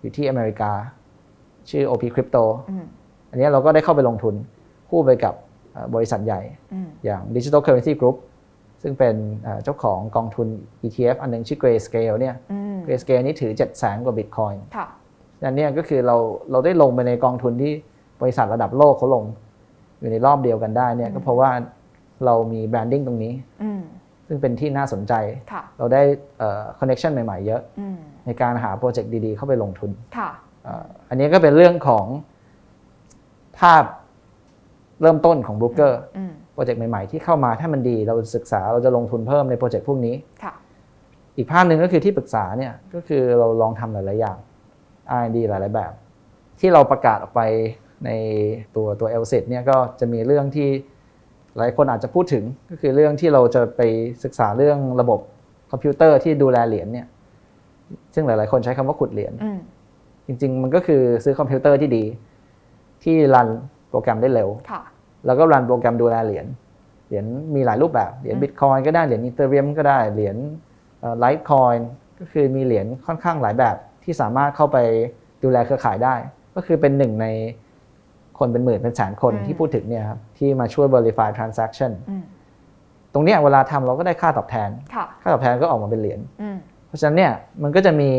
อยู่ที่อเมริกา ชื่อ OP Crypto อืมอันเนี้ยเราก็ได้เข้าไปลงทุนคู่ไปกับเอ่อบริษัทใหญ่อืมอย่าง Digital Currency Group ซึ่งเป็นเอ่อเจ้าของกองทุน ETF อันหนึงชื่อ Grayscale เนี่ยอืม Grayscale นี่ถือ 7 0 0 0 0 0กว่า Bitcoin ค่ะอันเนี้ยก็คือเราเราได้ลงไปในกองทุนที่บริษัทระดับโลกเขาลง อยู่ในรอบเดียวกันได้เนี่ยก็เพราะว่าเรามี branding ตรงนี้อืมซึ่งเป็นที่น่าสนใจค่ะเราได้คอนเน c t ชันใหม่ๆ เยอะอืมในการหาโปรเจกต์ดีๆ เข้าไปลงทุนค่ะเอ่ออันนี้ก็เป็นเรื่องของภาพเริ่มต้นของบ r ูเกอร์อืม โปรเจกต์ใหม่ๆที่เข้ามาถ้ามันดีเราศึกษาเราจะลงทุนเพิ่มในโปรเจกต์พวกนี้ค่ะอีกภาพหนึ่งก็คือที่ปรึกษาเนี่ยก็คือเราลองทำหลายๆอย่าง R&D หลายๆแบบ ที่เราประกาศออกไปในตัวตัว l อ e เนี่ยก็จะมีเรื่องที่หลายคนอาจจะพูดถึงก็คือเรื่องที่เราจะไปศึกษาเรื่องระบบคอมพิวเตอร์ที่ดูแลเหรียญเนี่ยซึ่งหลาย ๆ คนใช้คำว่าขุดเหรียญอืมจริง ๆ มันก็คือซื้อคอมพิวเตอร์ที่ดี ที่ run โปรแกรมได้เร็วค่ะ แล้วก็ run โปรแกรมดูแลเหรียญ เหรียญมีหลายรูปแบบ เหรียญอืมบิตคอยน์ก็ได้ เหรียญอีเธอเรียมก็ได้ เหรียญไลท์คอยน์ก็คือมีเหรียญค่อนข้างหลายแบบที่สามารถเข้าไปดูแลเครือข่ายได้ ก็คือเป็นหนึ่งในคนเป็นหมื่นเป็นแสนคนที่พูดถึงเนี่ยครับที่มาช่วย verify transaction อืมตรงเนี้ยเวลาทำเราก็ได้ค่าตอบแทนค่ะค่าตอบแทนก็ออกมาเป็นเหรียญอืมเพราะฉะนั้นเนี่ยมันก็จะมี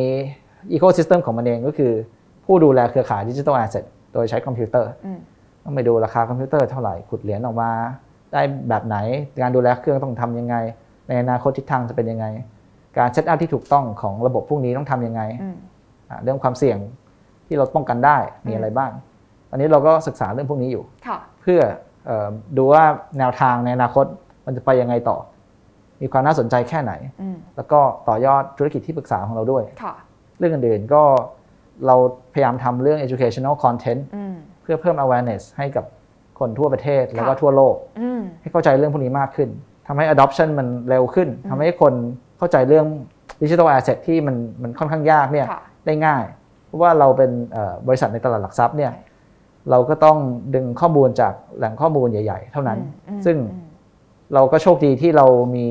ecosystem ของมันเองก็คือ ผู้ดูแลเครือข่าย digital asset โดยใช้คอมพิวเตอร์อืม ต้องไปดูราคาคอมพิวเตอร์เท่าไหร่ขุดเหรียญออกมา ได้แบบไหนการดูแลเครื่องต้องทำยังไง ในอนาคตทิศทางจะเป็นยังไง การเซตอัพที่ถูกต้องของระบบพวกนี้ต้องทำยังไงอืมอะเรื่องความเสี่ยงที่เราป้องกันได้มีอะไรบ้างตอนนี้เราก็ศึกษาเรื่องพวกนี้อยู่ค่ะเพื่อเออดูว่าแนวทางในอนาคตมันจะไปยังไงต่อ มีความน่าสนใจแค่ไหนอืมแล้วก็ต่อยอดธุรกิจที่ปรึกษาของเราด้วยค่ะเรื่องอื่นๆก็เราพยายามทำเรื่อง educational content อืม เพื่อเพิ่ม awareness ให้กับคนทั่วประเทศแล้วก็ค่ะทั่วโลกอืมให้เข้าใจเรื่องพวกนี้มากขึ้นทำให้ adoption มันเร็วขึ้นทำให้คนเข้าใจเรื่อง digital asset ที่มันมันค่อนข้างยากเนี่ยค่ะได้ง่าย เพราะว่าเราเป็นเอ่อบริษัทในตลาดหลักทรัพย์เนี่ยเราก็ต้องดึงข้อมูลจากแหล่งข้อมูลใหญ่ ๆ เท่านั้นอืมซึ่งอืมเราก็โชคดีที่เรามี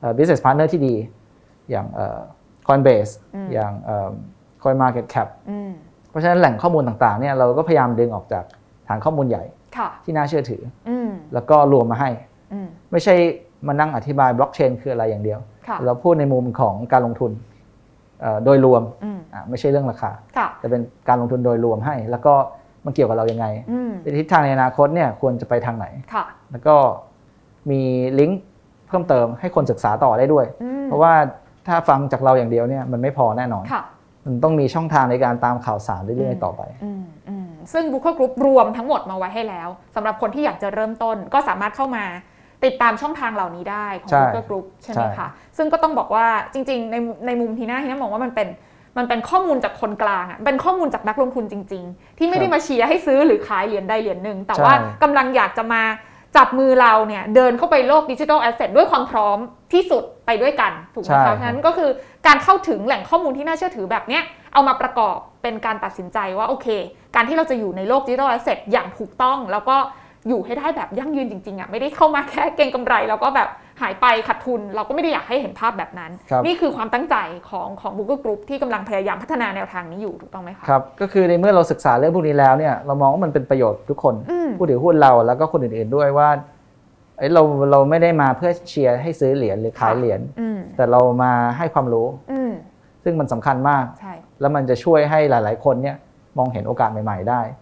เอ่อ business partner ที่ดี อย่างเอ่อ Coinbase อืมอย่างเอ่อ CoinMarketCap อืม เพราะฉะนั้นแหล่งข้อมูลต่างๆเนี่ยเราก็พยายามดึงออกจากฐานข้อมูลใหญ่ค่ะที่น่าเชื่อถืออืมแล้วก็รวมมาให้อืมไม่ใช่มานั่งอธิบายบล็อกเชนคืออะไรอย่างเดียวค่ะเราพูดในมุมของการลงทุนเอ่อโดยรวมอืมอะไม่ใช่เรื่องราคาค่ะแต่เป็นการลงทุนโดยรวมให้ แล้วก็มันเกี่ยวกับเรายังไงอืมทิศทางในอนาคตเนี่ยควรจะไปทางไหนค่ะแล้วก็มีลิงก์เพิ่มเติมให้คนศึกษาต่อได้ด้วยอืมเพราะว่าถ้าฟังจากเราอย่างเดียวเนี่ยมันไม่พอแน่นอนค่ะ มันต้องมีช่องทางในการตามข่าวสารเรื่อยๆต่อไปอืมอืมซึ่ง Booker Group รวมทั้งหมดมาไว้ให้แล้วสำหรับคนที่อยากจะเริ่มต้นก็สามารถเข้ามาติดตามช่องทางเหล่านี้ได้ของใช่ Booker Group ใช่ไหมใช่คะซึ่งก็ต้องบอกว่าจริง ๆ ในในมุมทีน่าทีน่ามองว่ามันเป็นมันเป็นข้อมูลจากคนกลางอะเป็นข้อมูลจากนักลงทุนจริง ๆ ที่ไม่ได้มาเชียร์ให้ซื้อหรือขายเหรียญใดเหรียญหนึ่งแต่ว่ากำลังอยากจะมา จับมือเราเนี่ยเดินเข้าไปโลกดิจิทัลแอสเซทด้วยความพร้อมที่สุดไปด้วยกันถูกไหมใช่คะฉะนั้นก็คือการเข้าถึงแหล่งข้อมูลที่น่าเชื่อถือแบบเนี้ยเอามาประกอบเป็นการตัดสินใจว่าโอเค การที่เราจะอยู่ในโลกดิจิทัลแอสเซทอย่างถูกต้อง แล้วก็อยู่ให้ได้แบบยั่งยืนจริงๆอะไม่ได้เข้ามาแค่เก็งกำไร แล้วก็แบบ หายไปขาดทุน เราก็ไม่ได้อยากให้เห็นภาพแบบนั้นครับนี่คือความตั้งใจของของ Google Group ที่กำลังพยายามพัฒนาแนวทางนี้อยู่ถูกต้องไหมคะครับก็คือในเมื่อเราศึกษาเรื่องพวกนี้แล้วเนี่ยเรามองว่ามันเป็นประโยชน์ทุกคนอืมผู้ถือหุ้นเราแล้วก็คนอื่นๆด้วยว่าเอ้ยเราเราไม่ได้มาเพื่อเชียร์ให้ซื้อเหรียญหรือขายเหรียญอืมแต่เรามาให้ความรู้อืมซึ่งมันสำคัญมากใช่แล้วมันจะช่วยให้หลาย ๆ คนเนี่ยมองเห็นโอกาสใหม่ ๆ ได้ใช่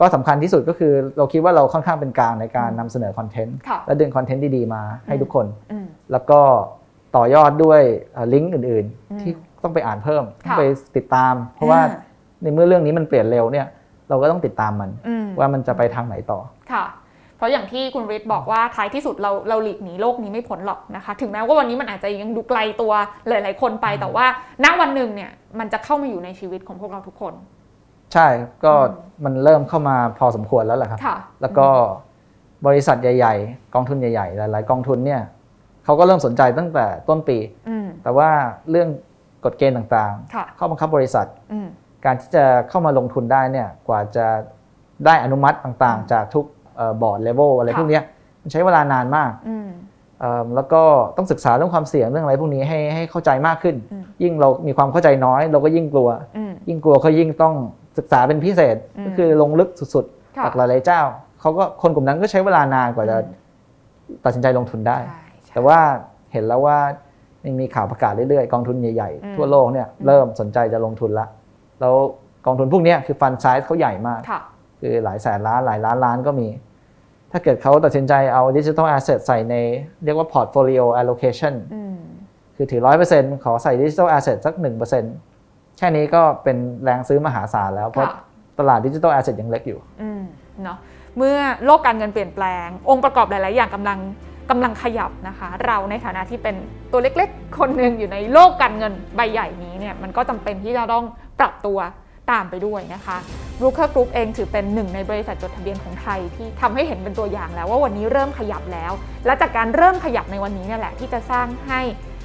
ก็สำคัญที่สุดก็คือเราคิดว่าเราค่อนข้างเป็นกลางในการนำเสนอคอนเทนต์ค่ะและดึงคอนเทนต์ดีๆมาให้ทุกคนอืมแล้วก็ต่อยอดด้วยเอ่อลิงก์อื่นอืมๆที่ต้องไปอ่านเพิ่มต้อค่ะงไปติดตาม เพราะว่าอ่ในเมื่อเรื่องนี้มันเปลี่ยนเร็วเนี่ยเราก็ต้องติดตามมันอืมว่ามันจะไปทางไหนต่อค่ะเพราะอย่างที่คุณฤทธิ์บอกว่าท้ายที่สุดเราเราหลีกหนีโลกนี้ไม่พ้นหรอกนะคะ ถึงแม้ว่าวันนี้มันอาจจะยังดูไกลตัวหลาย ๆ คนไป แต่ว่าณวันหนึ่งเนี่ยมันจะเข้ามาอยู่ในชีวิตของพวกเราทุกคน ใช่ก็อืมมันเริ่มเข้ามาพอสมควรแล้วแหละครับค่ะแล้วก็บริษัทใหญ่ ๆ กองทุนใหญ่ๆ หลาย ๆ กองทุนเนี่ยเขาก็เริ่มสนใจตั้งแต่ต้นปีอืมแต่ว่าเรื่องกฎเกณฑ์ต่างค่ะๆข้อบังคับบริษัทอืมการที่จะเข้ามาลงทุนได้เนี่ยกว่าจะได้อนุมัติต่างๆ จากทุกบอร์ดเลเวลอะไรค่ะพวกเนี้ยมันใช้เวลานานมากอืมเอิ่มแล้วก็ต้องศึกษาเรื่องความเสี่ยงเรื่องอะไรพวกนี้ให้ให้เข้าใจมากขึ้นอืมยิ่งเรามีความเข้าใจน้อย เราก็ยิ่งกลัวอืมยิ่งกลัวเขายิ่งต้อง ศึกษาเป็นพิเศษอืมก็คือลงลึกสุดๆค่ะจากหลายๆเจ้าเขาก็คนกลุ่มนั้นก็ใช้เวลานานกว่าจะอืมตัดสินใจลงทุนได้ใช่ใช่แต่ว่าเห็นแล้วว่ายังมีข่าวประกาศเรื่อยๆ กองทุนใหญ่อืมๆทั่วโลกเนี่ยเริ่มสนใจจะลงทุนละแล้วกองทุนพวกเนี้ยคือ fund size เขาใหญ่มากค่ะคือหลายแสนล้านหลายล้านล้านก็มี ถ้าเกิดเขาตัดสินใจเอา digital asset ใส่ในเรียกว่า portfolio allocation อืมคือถือ100%ขอใส่ digital asset สัก1% แค่นี้ก็เป็นแรงซื้อมหาศาลแล้ว เพราะค่ะตลาด digital asset ยังเล็กอยู่อืมเนาะเมื่อโลกการเงินเปลี่ยนแปลง องค์ประกอบหลาย ๆ อย่างกำลังกำลังขยับนะคะ เราในฐานะที่เป็นตัวเล็ก ๆ คนหนึ่งอยู่ในโลกการเงินใบใหญ่นี้เนี่ยมันก็จำเป็นที่จะต้องปรับตัวตามไปด้วยนะคะบรูเคอร์กรุ๊ปเองถือเป็นหนึ่งในบริษัทจดทะเบียนของไทยที่ทำให้เห็นเป็นตัวอย่างแล้วว่าวันนี้เริ่มขยับแล้ว และจากการเริ่มขยับในวันนี้เนี่ยแหละที่จะสร้างให้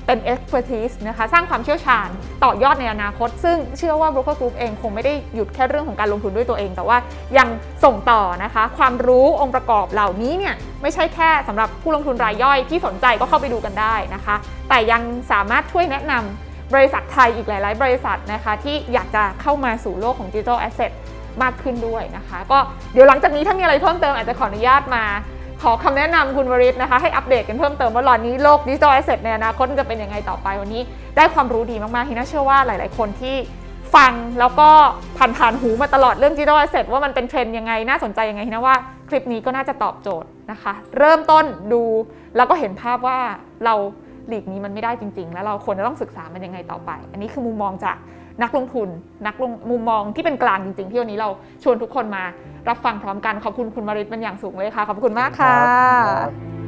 เป็น expertise นะคะสร้างความเชี่ยวชาญต่อยอดในอนาคต ซึ่งเชื่อว่า Brooker Group เองคงไม่ได้หยุดแค่เรื่องของการลงทุนด้วยตัวเอง แต่ว่ายังส่งต่อนะคะ ความรู้องค์ประกอบเหล่านี้เนี่ยไม่ใช่แค่สำหรับผู้ลงทุนรายย่อยที่สนใจก็เข้าไปดูกันได้นะคะ แต่ยังสามารถช่วยแนะนำบริษัทไทยอีกหลาย ๆ บริษัทนะคะที่อยากจะเข้ามาสู่โลกของ Digital Asset มากขึ้นด้วยนะคะ ก็เดี๋ยวหลังจากนี้ถ้ามีอะไรเพิ่มเติมอาจจะขออนุญาตมา ขอคำแนะนำคุณวริศนะคะ ให้อัปเดตกันเพิ่มเติมว่าตอนนี้โลกดิจิทัลแอสเซทในอนาคตจะเป็นยังไงต่อไปวันนี้ ได้ความรู้ดีมากๆที่น่าเชื่อว่าหลาย ๆ คนที่ฟังแล้วก็ผ่านผ่านๆหูมาตลอดเรื่องดิจิทัลแอสเซทว่ามันเป็นเทรนด์ยังไงน่าสนใจยังไงนะว่าคลิปนี้ก็น่าจะตอบโจทย์นะคะ เริ่มต้นดูแล้วก็เห็นภาพว่าเราหลีกนี้มันไม่ได้จริง ๆ แล้วเราควรจะต้องศึกษามันยังไงต่อไป อันนี้คือมุมมองจากนักลงทุนนักลงมุมมองที่เป็นกลางจริง ๆ ที่วันนี้เราชวนทุกคนมา รับฟังพร้อมกันขอบคุณคุณมาริตเป็นอย่างสูงเลยค่ะ ขอบคุณมากค่ะค